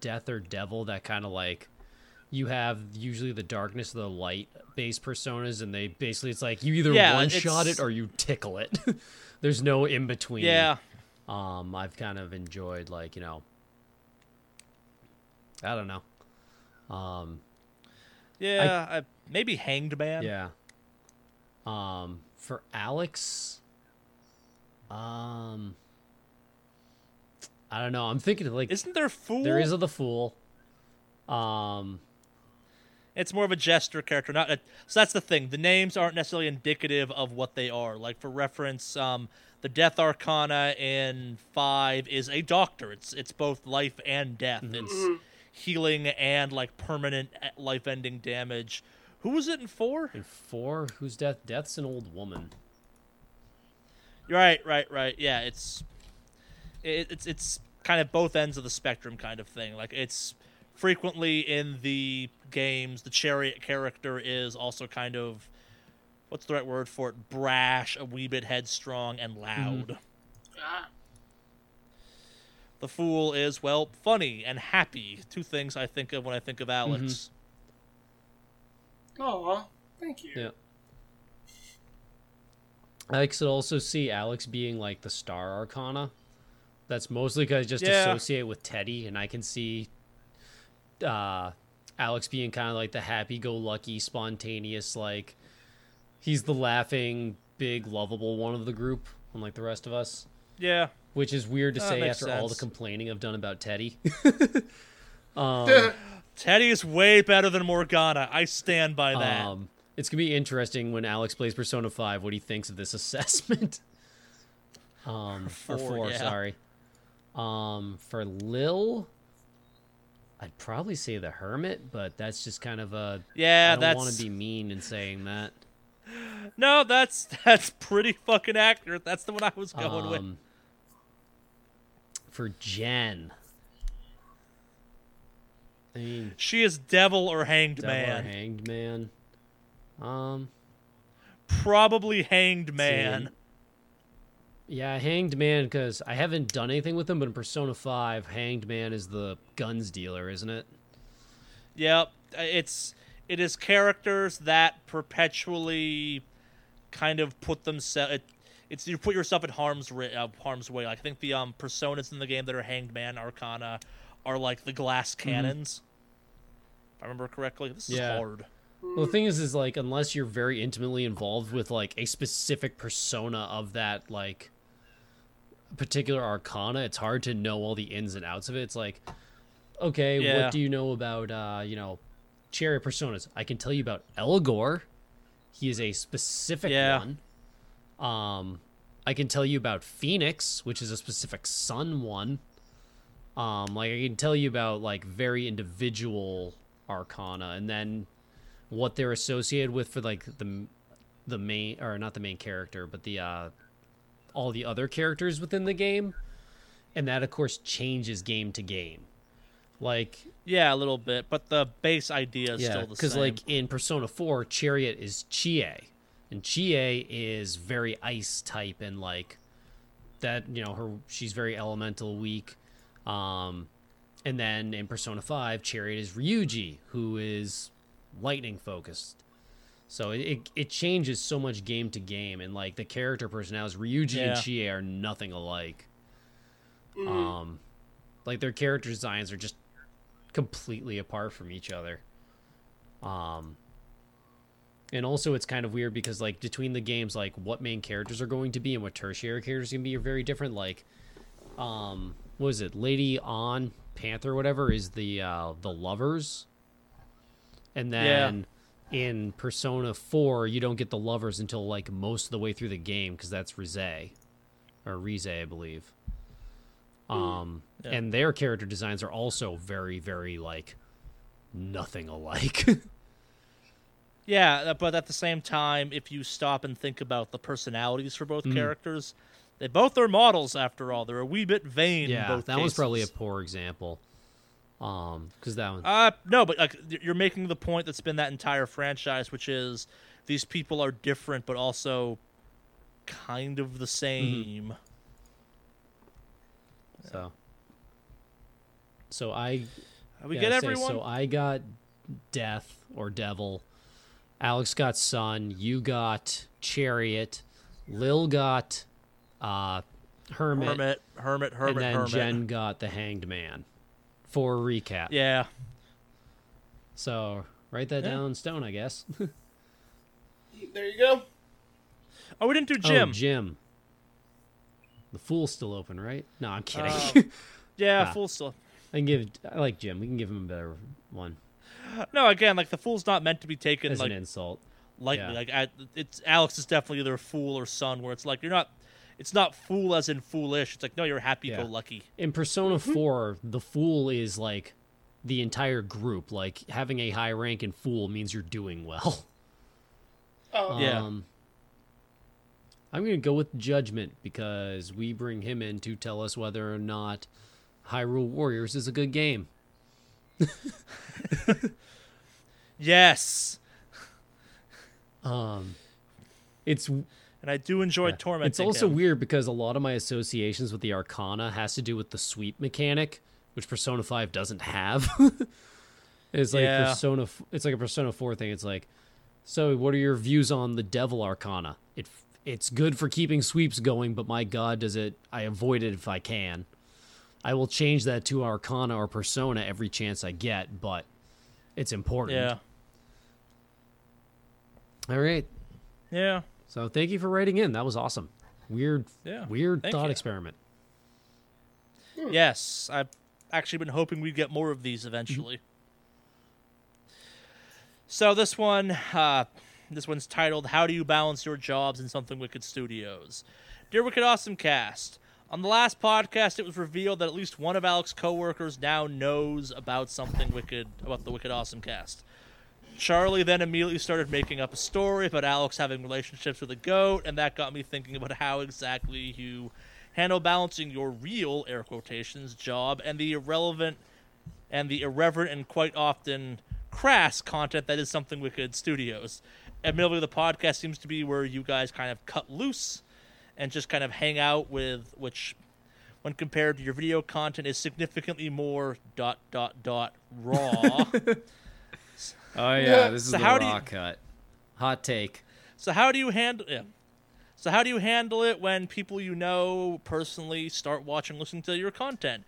death or devil that kind of like you have usually the darkness of the light based personas and they basically it's like you either Yeah, one shot it or you tickle it. There's no in between. Yeah. Um I've kind of enjoyed like, you know I don't know. Um Yeah. I, maybe hanged man. yeah. Um, for Alex, um, I don't know. I'm thinking of like Isn't there fool? there is a the fool. Um, It's more of a gesture character, not a, so. That's the thing. The names aren't necessarily indicative of what they are. Like for reference, um, the Death Arcana in five is a doctor. It's it's both life and death. It's healing and like permanent life-ending damage. Who was it in four? In four, whose death? Death's an old woman. Right, right, right. Yeah, it's it, it's it's kind of both ends of the spectrum kind of thing. Like it's frequently in the games the chariot character is also kind of what's the right word for it? Brash, a wee bit headstrong and loud. Ah, The fool is well funny and happy. Two things I think of when I think of Alex. aw, thank you. Yeah. I could also see Alex being like the star arcana. That's mostly because I just Yeah. associate with Teddy, and I can see uh, Alex being kind of like the happy-go-lucky, spontaneous, like he's the laughing, big, lovable one of the group, unlike the rest of us. Yeah. Which is weird to That say makes after all the complaining I've done about Teddy. um, Teddy is way better than Morgana. I stand by that. Um, it's gonna be interesting when Alex plays Persona Five what he thinks of this assessment. um, or Four, four, yeah. sorry. Um, for Lil, I'd probably say the Hermit, but that's just kind of a. yeah, I don't want to be mean in saying that. No, that's that's pretty fucking accurate. That's the one I was going with. For Jen, I mean, She is devil or hanged Devil or man. Hanged Man. Um, Probably hanged man. Yeah, Hanged Man, because I haven't done anything with him, but in Persona 5, Hanged Man is the guns dealer, isn't it? Yep. It's it is characters that perpetually kind of put themselves. It, it's you put yourself in harm's ri- uh, harm's way. Like I think the um personas in the game that are hanged man arcana are like the glass cannons. If I remember correctly. This is hard. Well, the thing is, is like, unless you're very intimately involved with, like, a specific persona of that, like, particular arcana, it's hard to know all the ins and outs of it. It's like, okay, Yeah. what do you know about, uh, you know, chariot personas? I can tell you about Elgor. He is a specific Yeah. one. Um, I can tell you about Phoenix, which is a specific sun one. Um, like I can tell you about like very individual arcana, and then what they're associated with for like the the main or not the main character, but the uh, all the other characters within the game, and that of course changes game to game. Like Yeah, a little bit, but the base idea is yeah, still the because same. like in Persona Four, Chariot is Chie, and Chie is very ice type and like that. You know, her she's very elemental weak. Um, and then in Persona Five, Chariot is Ryuji, who is lightning focused. So it, it it changes so much game to game, and like the character personalities, Ryuji Yeah. and Chie are nothing alike. Um, like their character designs are just completely apart from each other. Um, And also, it's kind of weird because, like, between the games, like, what main characters are going to be and what tertiary characters are going to be are very different. Like, um, what is it? Lady on Panther, whatever, is the uh, the lovers, and then in Persona Four, you don't get the lovers until like most of the way through the game because that's Rize or Rize, I believe. Um, Yeah. and their character designs are also very, very like nothing alike. Yeah, uh, but at the same time, if you stop and think about the personalities for Mm. both characters, they both are models after all. They're a wee bit vain. in yeah, both that one's probably a poor example. Um, because that one, Uh, no, but like you're making the point that's been that entire franchise, which is these people are different, but also kind of the same. so. So I We get say, everyone. So I got Death or Devil. Alex got Sun. You got Chariot. Lil got uh, Hermit. hermit, hermit, hermit, and then hermit. Jen got the Hanged Man. For recap. Yeah, So write that Yeah. down in stone, I guess. There you go. Oh, we didn't do Oh, Jim. Jim. The Fool's still open, right? No, I'm kidding. Um, yeah, Ah. full still. I can give. I like Jim. We can give him a better one No, again, like the fool's not meant to be taken as like an insult. lightly. yeah. Like I, it's Alex is definitely either a fool or sun. Where it's like you're not. It's not fool as in foolish. It's like no, you're happy-go-lucky. In Persona 4, the Fool is like the entire group. Like having a high rank in Fool means you're doing well. Oh, Yeah. Um, I'm going to go with Judgment because we bring him in to tell us whether or not Hyrule Warriors is a good game. Yes, Um, it's and I do enjoy Yeah. tormenting. It's also him. weird because a lot of my associations with the Arcana has to do with the sweep mechanic, which Persona Five doesn't have. it's like Yeah. Persona. It's like a Persona Four thing. It's like, so what are your views on the Devil Arcana? It it's good for keeping sweeps going, but my God, does it? I avoid it if I can. I will change that to Arcana or Persona every chance I get, but it's important. Yeah, All right. yeah, So thank you for writing in. That was awesome. Weird, Yeah, weird thank thought you. experiment. yes. I've actually been hoping we'd get more of these eventually. So this one, uh, this one's titled "How Do You Balance Your Jobs in Something Wicked Studios?" Dear Wicked Awesome Cast, on the last podcast, it was revealed that at least one of Alex's coworkers now knows about something wicked about the Wicked Awesome Cast. Charley then immediately started making up a story about Alex having relationships with a goat, and that got me thinking about how exactly you handle balancing your real air quotations job and the irrelevant and the irreverent and quite often crass content that is something wicked studios. Admittedly, the podcast seems to be where you guys kind of cut loose and just kind of hang out with, which, when compared to your video content, is significantly more dot dot dot raw. Oh yeah, this is So the how do you- raw cut. Hot take. So how do you handle yeah. So how do you handle it when people you know personally start watching, listening to your content?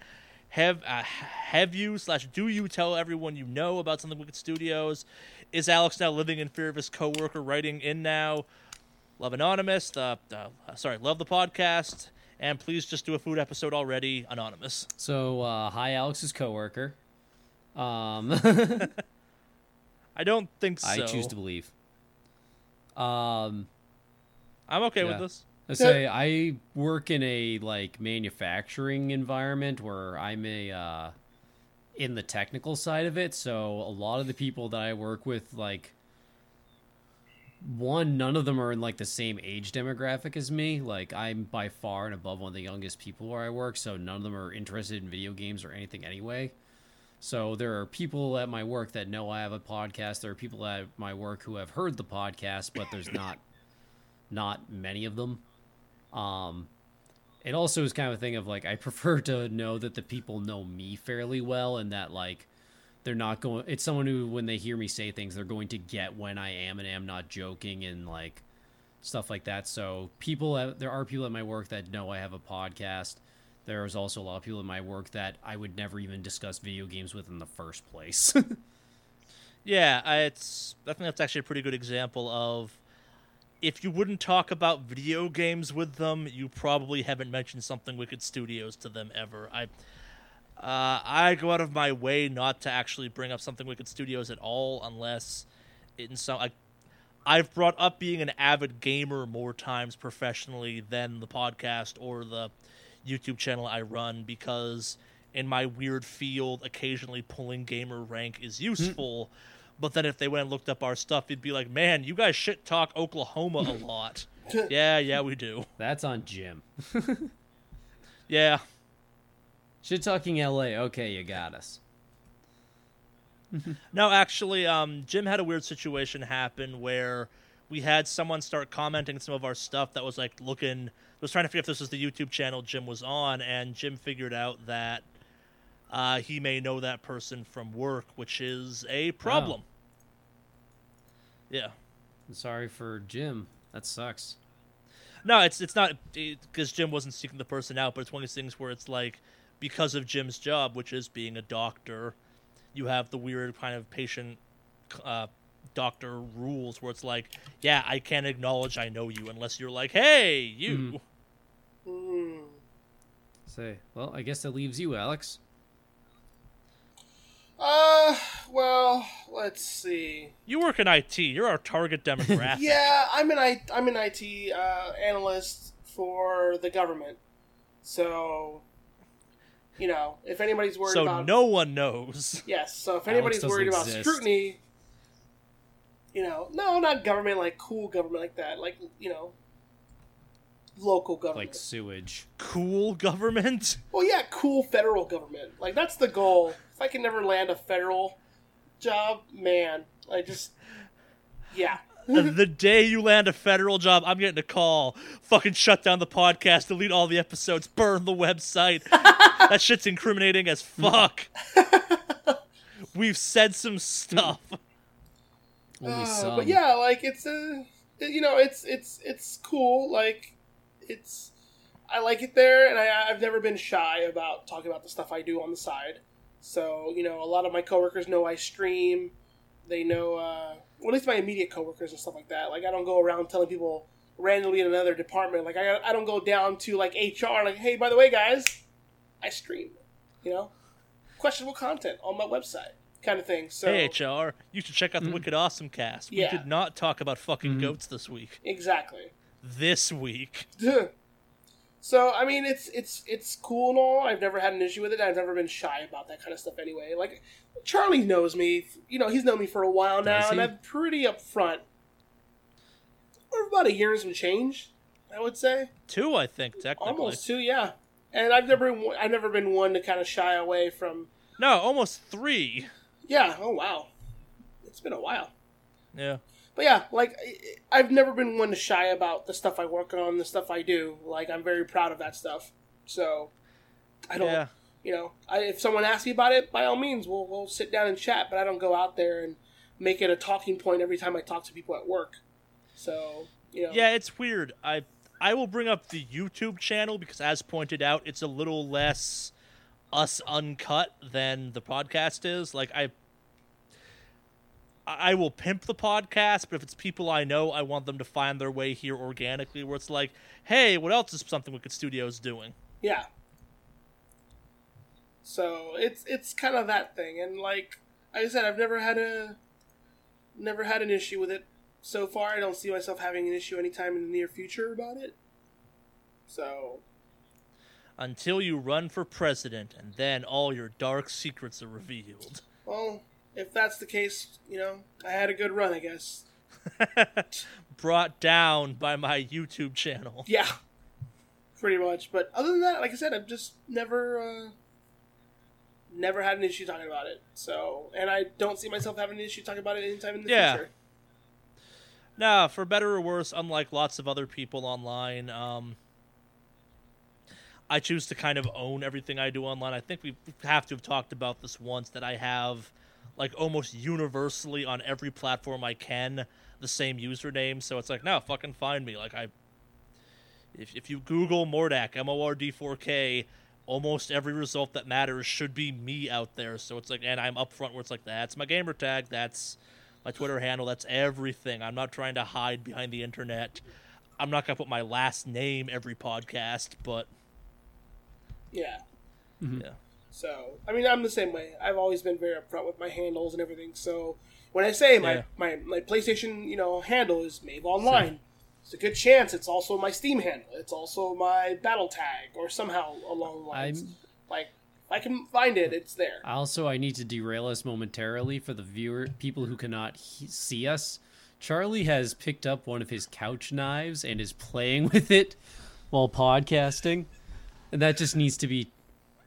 Have uh, have you slash do you tell everyone you know about something Wicked Studios? Is Alex now living in fear of his coworker writing in now? Love Anonymous. The uh, sorry, love the podcast, and please just do a food episode already, Anonymous. So uh, hi, Alex's coworker. Um, I don't think so. I choose to believe. Um, I'm okay with this. I say I work in a like manufacturing environment where I'm a uh, in the technical side of it. So a lot of the people that I work with, like one, none of them are in like the same age demographic as me. Like I'm by far and above one of the youngest people where I work, so none of them are interested in video games or anything anyway. So there are people at my work that know I have a podcast. There are people at my work who have heard the podcast, but there's not not many of them. Um, it also is kind of a thing of like I prefer to know that the people know me fairly well and that like they're not going. It's someone who when they hear me say things, they're going to get when I am and am not joking and like stuff like that. So people, there are people at my work that know I have a podcast. There's also a lot of people in my work that I would never even discuss video games with in the first place. Yeah, I, it's. I think that's actually a pretty good example of if you wouldn't talk about video games with them, you probably haven't mentioned something Wicked Studios to them ever. I. Uh, I go out of my way not to actually bring up something Wicked Studios at all, unless in some. I, I've brought up being an avid gamer more times professionally than the podcast or the YouTube channel I run because in my weird field, occasionally pulling gamer rank is useful. But then if they went and looked up our stuff, you'd be like, man, you guys shit talk Oklahoma a lot. yeah, yeah, we do. That's on Jim. Yeah. Shit talking LA. Okay, you got us. No, actually, um, Jim had a weird situation happen where we had someone start commenting some of our stuff that was like looking was trying to figure if this was the YouTube channel Jim was on, and Jim figured out that uh, he may know that person from work, which is a problem. Yeah. I'm sorry for Jim. That sucks. No, it's it's not because Jim wasn't seeking the person out, but it's one of these things where it's like because of Jim's job, which is being a doctor, you have the weird kind of patient uh, doctor rules where it's like, yeah, I can't acknowledge I know you unless you're like, hey, you. Hmm. Say, well, I guess that leaves you, Alex. Uh, well, let's see. You work in IT. You're our target demographic. Yeah, I'm an I, I'm an IT uh, analyst for the government, so you know if anybody's worried so about no one knows. yes, so if anybody's worried doesn't about scrutiny, you know, no, not government like cool government like that, like you know, local government. Like sewage. Cool government. Well, yeah, cool federal government. Like that's the goal. If I can never land a federal job, man, I just yeah. The day you land a federal job, I'm getting a call. Fucking shut down the podcast, delete all the episodes, burn the website. that shit's incriminating as fuck. We've said some stuff. Only Uh, some. but yeah, like it's a, you know, it's it's it's cool. Like it's, I like it there, and I, I've never been shy about talking about the stuff I do on the side. So you know, a lot of my coworkers know I stream. They know, uh, well, at least my immediate coworkers and stuff like that. Like I don't go around telling people randomly in another department. Like I, I don't go down to like HR. Like, hey, by the way, guys, I stream. You know, questionable content on my website, kind of thing. So Hey HR, you should check out the mm-hmm. Wicked Awesome cast. Yeah. We did not talk about fucking mm-hmm. goats this week. exactly. This week. so I mean, it's it's it's cool and all. I've never had an issue with it. I've never been shy about that kind of stuff anyway. Like Charley knows me. You know, he's known me for a while now, and? I'm pretty upfront. We're about a year and some change, I would say, Two, I think, technically. almost two, yeah. And I've never been I've never been one to kind of shy away from. No, almost three. Yeah. Oh wow, it's been a while. Yeah. But yeah, like I've never been one to shy about the stuff I work on, the stuff I do. Like I'm very proud of that stuff. So I don't, Yeah. you know, I, if someone asks me about it, by all means, we'll we'll sit down and chat. But I don't go out there and make it a talking point every time I talk to people at work. So you know, Yeah, it's weird. I I will bring up the YouTube channel because, as pointed out, it's a little less us uncut than the podcast is. Like I, I will pimp the podcast, but if it's people I know, I want them to find their way here organically. Where it's like, hey, what else is something Wicked Studios doing? yeah. So it's it's kind of that thing, and like like I said, I've never had a never had an issue with it so far. I don't see myself having an issue anytime in the near future about it. So Until you run for president, and then all your dark secrets are revealed. Well, if that's the case, you know, I had a good run, I guess. Brought down by my YouTube channel. Yeah, pretty much. But other than that, like I said, I've just never, uh, never had an issue talking about it. So, and I don't see myself having an issue talking about it anytime in the Yeah. future. Nah, for better or worse, unlike lots of other people online, um, I choose to kind of own everything I do online. I think we have to have talked about this once that I have, like, almost universally on every platform I can the same username. So it's like, no, fucking find me. Like, I. If, if you Google Mordak, M O R D 4 K, almost every result that matters should be me out there. So it's like, and I'm upfront where it's like, that's my gamer tag, that's my Twitter handle, that's everything. I'm not trying to hide behind the internet. I'm not gonna put my last name every podcast, but Yeah. Mm-hmm. yeah. So, I mean, I'm the same way. I've always been very upfront with my handles and everything. So, when I say my, Yeah. my, my PlayStation, you know, handle is Mave Online, it's a good chance it's also my Steam handle. It's also my Battle Tag, or somehow along the lines. I'm- Like, if I can find it, it's there. Also, I need to derail us momentarily for the viewer people who cannot he- see us. Charley has picked up one of his couch knives and is playing with it while podcasting, and that just needs to be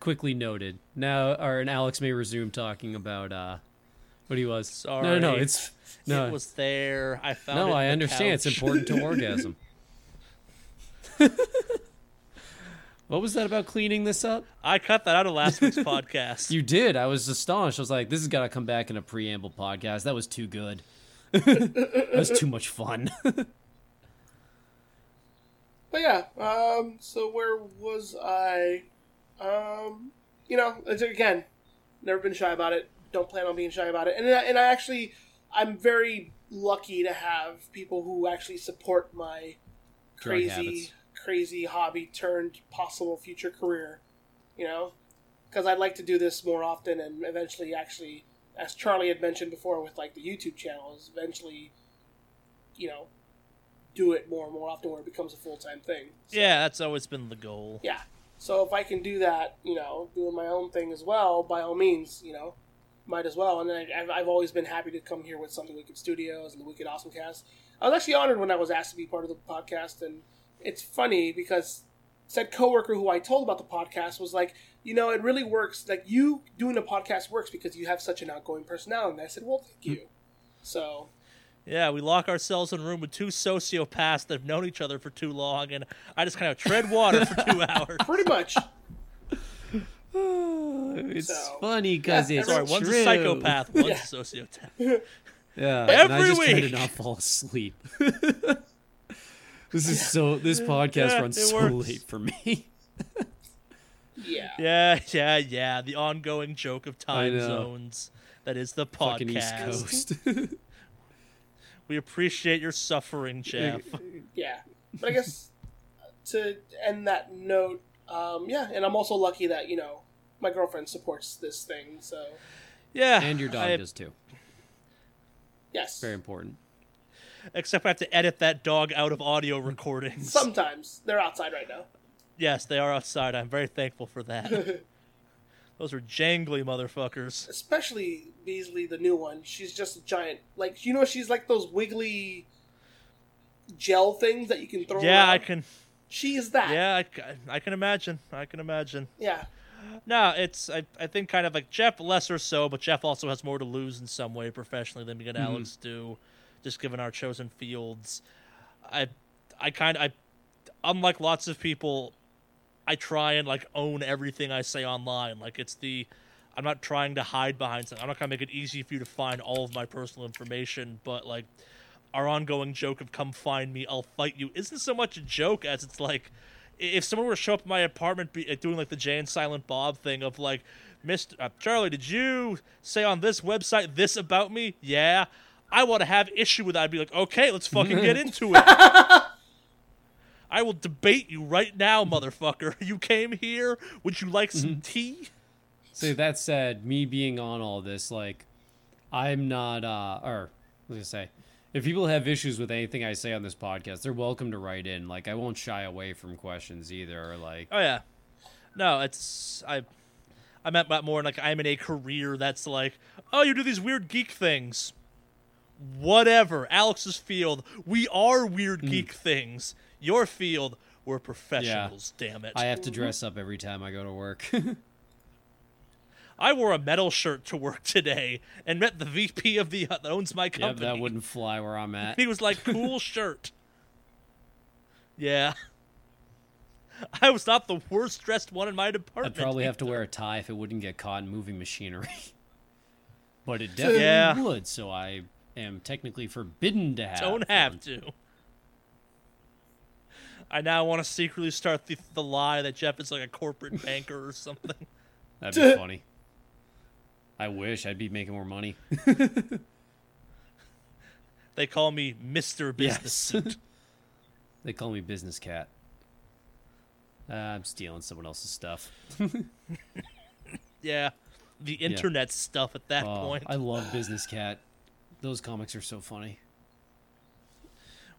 quickly noted. Now, or and Alex may resume talking about uh, what he was. Sorry. No, no, no, it's no, It was there. I found it. no. in I the understand. It's important to orgasm. what was that about cleaning this up? I cut that out of last week's podcast. You did. I was astonished. I was like, this has got to come back in a preamble podcast. That was too good. that was too much fun. But yeah, um, so where was I? Um, you know, again, never been shy about it. Don't plan on being shy about it. And I, and I actually, I'm very lucky to have people who actually support my crazy, crazy hobby turned possible future career. You know, because I'd like to do this more often and eventually, actually, as Charley had mentioned before, with like the YouTube channel, is eventually, you know, do it more and more often where it becomes a full time thing. So, yeah, that's always been the goal. yeah. So if I can do that, you know, doing my own thing as well, by all means, you know, might as well. And then I, I've, I've always been happy to come here with Something Wicked Studios and the Wicked Awesome Cast. I was actually honored when I was asked to be part of the podcast, and it's funny because said coworker who I told about the podcast was like, you know, it really works. Like you doing a podcast works because you have such an outgoing personality. And I said, well, thank hmm. you. So Yeah, we lock ourselves in a room with two sociopaths that have known each other for too long, and I just kind of tread water for two hours. pretty much, it's So- funny because Yeah, it's Sorry, one's a psychopath, one's Yeah. a sociopath. Yeah, Every and I just try to not fall asleep. this is so. This podcast Yeah, runs so works. late for me. yeah. Yeah, yeah, yeah. The ongoing joke of time zones. That is the Fucking East podcast. Coast. We appreciate your suffering, Jeff. yeah. But I guess to end that note, um, yeah, and I'm also lucky that you know my girlfriend supports this thing. So Yeah, and your dog I- does too. yes, Very important. Except I have to edit that dog out of audio recordings. sometimes they're outside right now. Yes, they are outside. I'm very thankful for that. Those are jangly motherfuckers. Especially Beasley, the new one. She's just a giant. Like you know, she's like those wiggly gel things that you can throw. Yeah, around. I can. She is that. Yeah, I, I can imagine. I can imagine. Yeah. No, it's I, I think kind of like Jeff less or so, but Jeff also has more to lose in some way professionally than me and mm-hmm. Alex do, just given our chosen fields. I I kind of I unlike lots of people, I try and like own everything I say online. Like it's the I'm not trying to hide behind something. I'm not gonna make it easy for you to find all of my personal information, but like our ongoing joke of "come find me, I'll fight you" isn't so much a joke as it's like if someone were to show up at my apartment be, uh, doing like the Jay and Silent Bob thing of like, "Mr. Uh, Charley, did you say on this website this about me?" Yeah. I want to have issue with that. I'd be like, okay, let's fucking get into it. I will debate you right now, motherfucker. You came here. Would you like some tea? So that said, me being on all this, like, I'm not, uh, or was gonna say, if people have issues with anything I say on this podcast, they're welcome to write in. Like, I won't shy away from questions either. Or like, Oh yeah. No, it's I. I meant that more like I'm in a career that's like, oh, you do these weird geek things. Whatever, Alex's field, we are weird geek things. Your field, we're professionals. Damn it! I have to dress up every time I go to work. I wore a metal shirt to work today and met the VP of the that owns my company. yeah, that wouldn't fly where I'm at. He was like, "Cool shirt." Yeah. I was not the worst dressed one in my department. I'd probably have to wear a tie if it wouldn't get caught in moving machinery. but it definitely Yeah. would, so I am technically forbidden to have. Don't have one. to. I now want to secretly start the, the lie that Jeff is like a corporate banker or something. That'd be funny. I wish I'd be making more money. They call me Mr. Business Yes. Suit. They call me Business Cat. Uh, I'm stealing someone else's stuff. yeah. The internet stuff at that Oh, point. I love Business Cat. Those comics are so funny.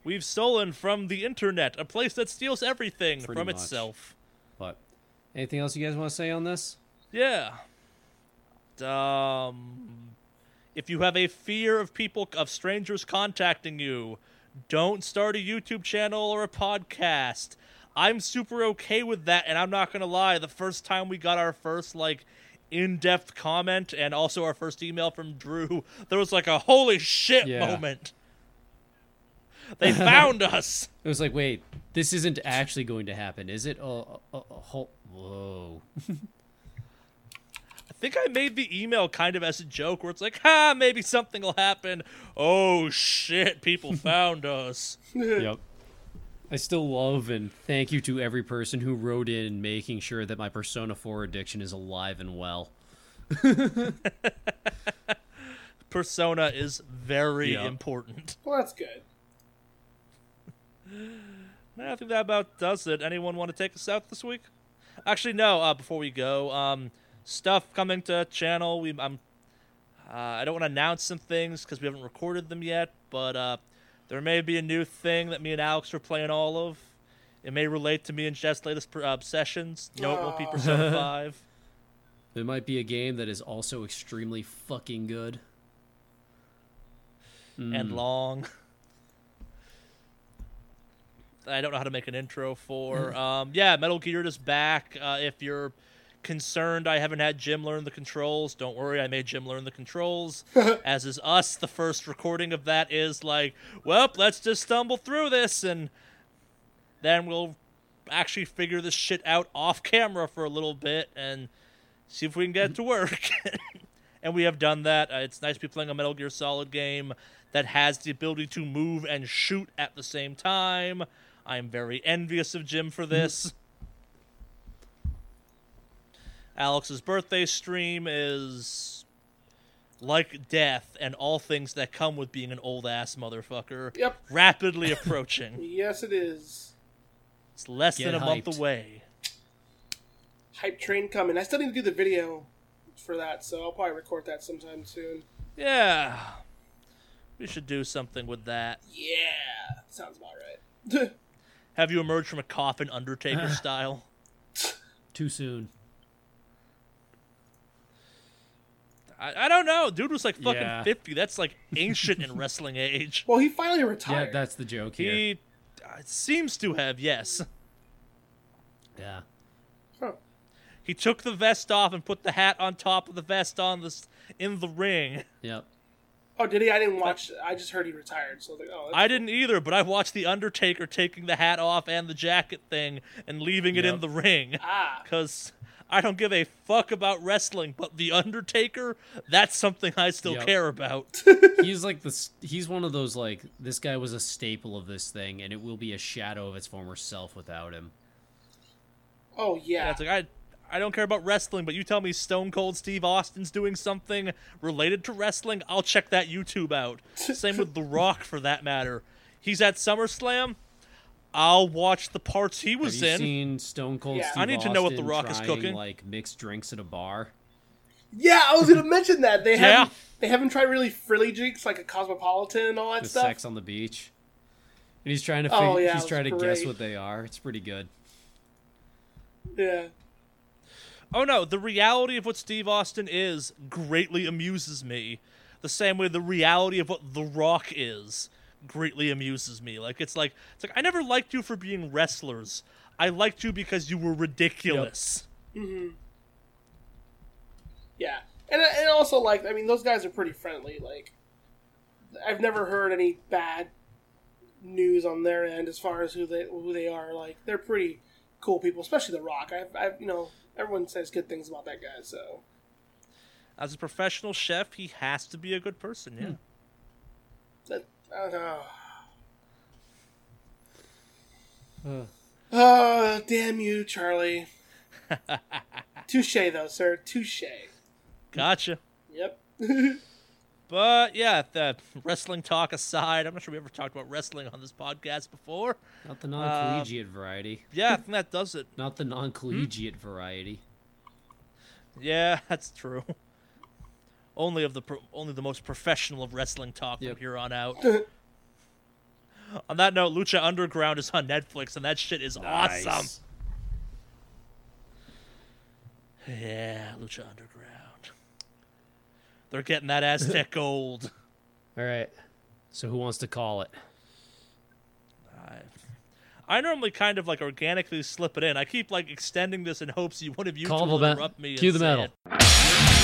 We've stolen from the internet, a place that steals everything Pretty from much. itself. But anything else you guys want to say on this? Yeah. Um, if you have a fear of people of strangers contacting you, don't start a YouTube channel or a podcast. I'm super okay with that, and I'm not gonna lie. The first time we got our first like in-depth comment and also our first email from Drew, there was like a holy shit Yeah. moment. They found us. It was like, wait, this isn't actually going to happen, is it? Oh, oh, oh, oh, whoa. I think I made the email kind of as a joke, where it's like, "Ha, maybe something will happen." Oh shit! People found us. yep. I still love and thank you to every person who wrote in making sure that my Persona 4 addiction is alive and well. Persona is very Yeah. important. Well, that's good. I think that about does it. Anyone want to take us out this week? Actually, no. Uh, before we go, um, stuff coming to channel. We, I'm, uh, I don't want to announce some things because we haven't recorded them yet. But uh, there may be a new thing that me and Alex are playing all of. It may relate to me and Jeff's latest per- uh, sessions. No, it won't be Aw. Persona Five. It might be a game that is also extremely fucking good. and long. I don't know how to make an intro for. Um, yeah, Metal Gear is back. Uh, if you're concerned I haven't had Jim learn the controls, don't worry. I made Jim learn the controls. As is us, the first recording of that is like, well, let's just stumble through this, and then we'll actually figure this shit out off camera for a little bit and see if we can get it to work. and we have done that. Uh, it's nice to be playing a Metal Gear Solid game that has the ability to move and shoot at the same time. I'm very envious of Jim for this. Alex's birthday stream is like death and all things that come with being an old ass motherfucker. Yep. Rapidly approaching. Yes, it is. It's less Get than a month away. Hype train coming. I still need to do the video for that, so I'll probably record that sometime soon. Yeah. We should do something with that. Yeah, sounds about right. Have you emerged from a coffin Undertaker style? Too soon. I, I don't know. Dude was like fucking Yeah. 50. That's like ancient in wrestling age. well, he finally retired. Yeah, that's the joke here. He uh, seems to have, yes. Yeah. Huh. He took the vest off and put the hat on top of the vest on this in the ring. Yep. Oh, did he? I didn't watch. I just heard he retired. So I was like, oh, I didn't either, but I watched the Undertaker taking the hat off and the jacket thing and leaving it in the ring. ah. Because I don't give a fuck about wrestling, but the Undertaker, that's something I still Yep. care about. he's like this he's one of those like this guy was a staple of this thing and it will be a shadow of its former self without him. Oh Yeah, yeah. it's like I I don't care about wrestling, but you tell me Stone Cold Steve Austin's doing something related to wrestling, I'll check that YouTube out. Same with The Rock for that matter. He's at SummerSlam, I'll watch the parts he was Have you in. seen Stone Cold Yeah. Steve I need to know what The Austin Rock is trying, cooking. like mixed drinks at a bar? yeah, I was gonna mention that they Yeah. haven't. They haven't tried really frilly drinks like a cosmopolitan and all that The stuff. sex on the beach. And he's trying to Oh, fig- yeah, it he's was trying to guess great. what they are. It's pretty good. Yeah. Oh no, the reality of what Steve Austin is greatly amuses me. The same way the reality of what The Rock is greatly amuses me. Like it's like it's like I never liked you for being wrestlers. I liked you because you were ridiculous. Mm-hmm. Yeah, and uh, and also like I mean those guys are pretty friendly. Like I've never heard any bad news on their end as far as who they who they are. Like they're pretty cool people, especially The Rock. I've, I've you know everyone says good things about that guy. So As a professional chef, he has to be a good person, yeah. Hmm. that I don't know. Oh, damn you, Charley. Touche, though, sir. Touche. Gotcha. Yep. But yeah, the wrestling talk aside, I'm not sure we ever talked about wrestling on this podcast before. Not the non-collegiate um, variety. Yeah, I think that does it. Not the non-collegiate hmm? variety. Yeah, that's true. Only of the pro- only the most professional of wrestling talk Yep. from here on out. on that note, Lucha Underground is on Netflix, and that shit is awesome. Yeah, Lucha Underground. They're getting that Aztec gold. All right. So who wants to call it? I, I normally kind of like organically slip it in. I keep like extending this in hopes you one of you Call will interrupt me. Cue the metal. it.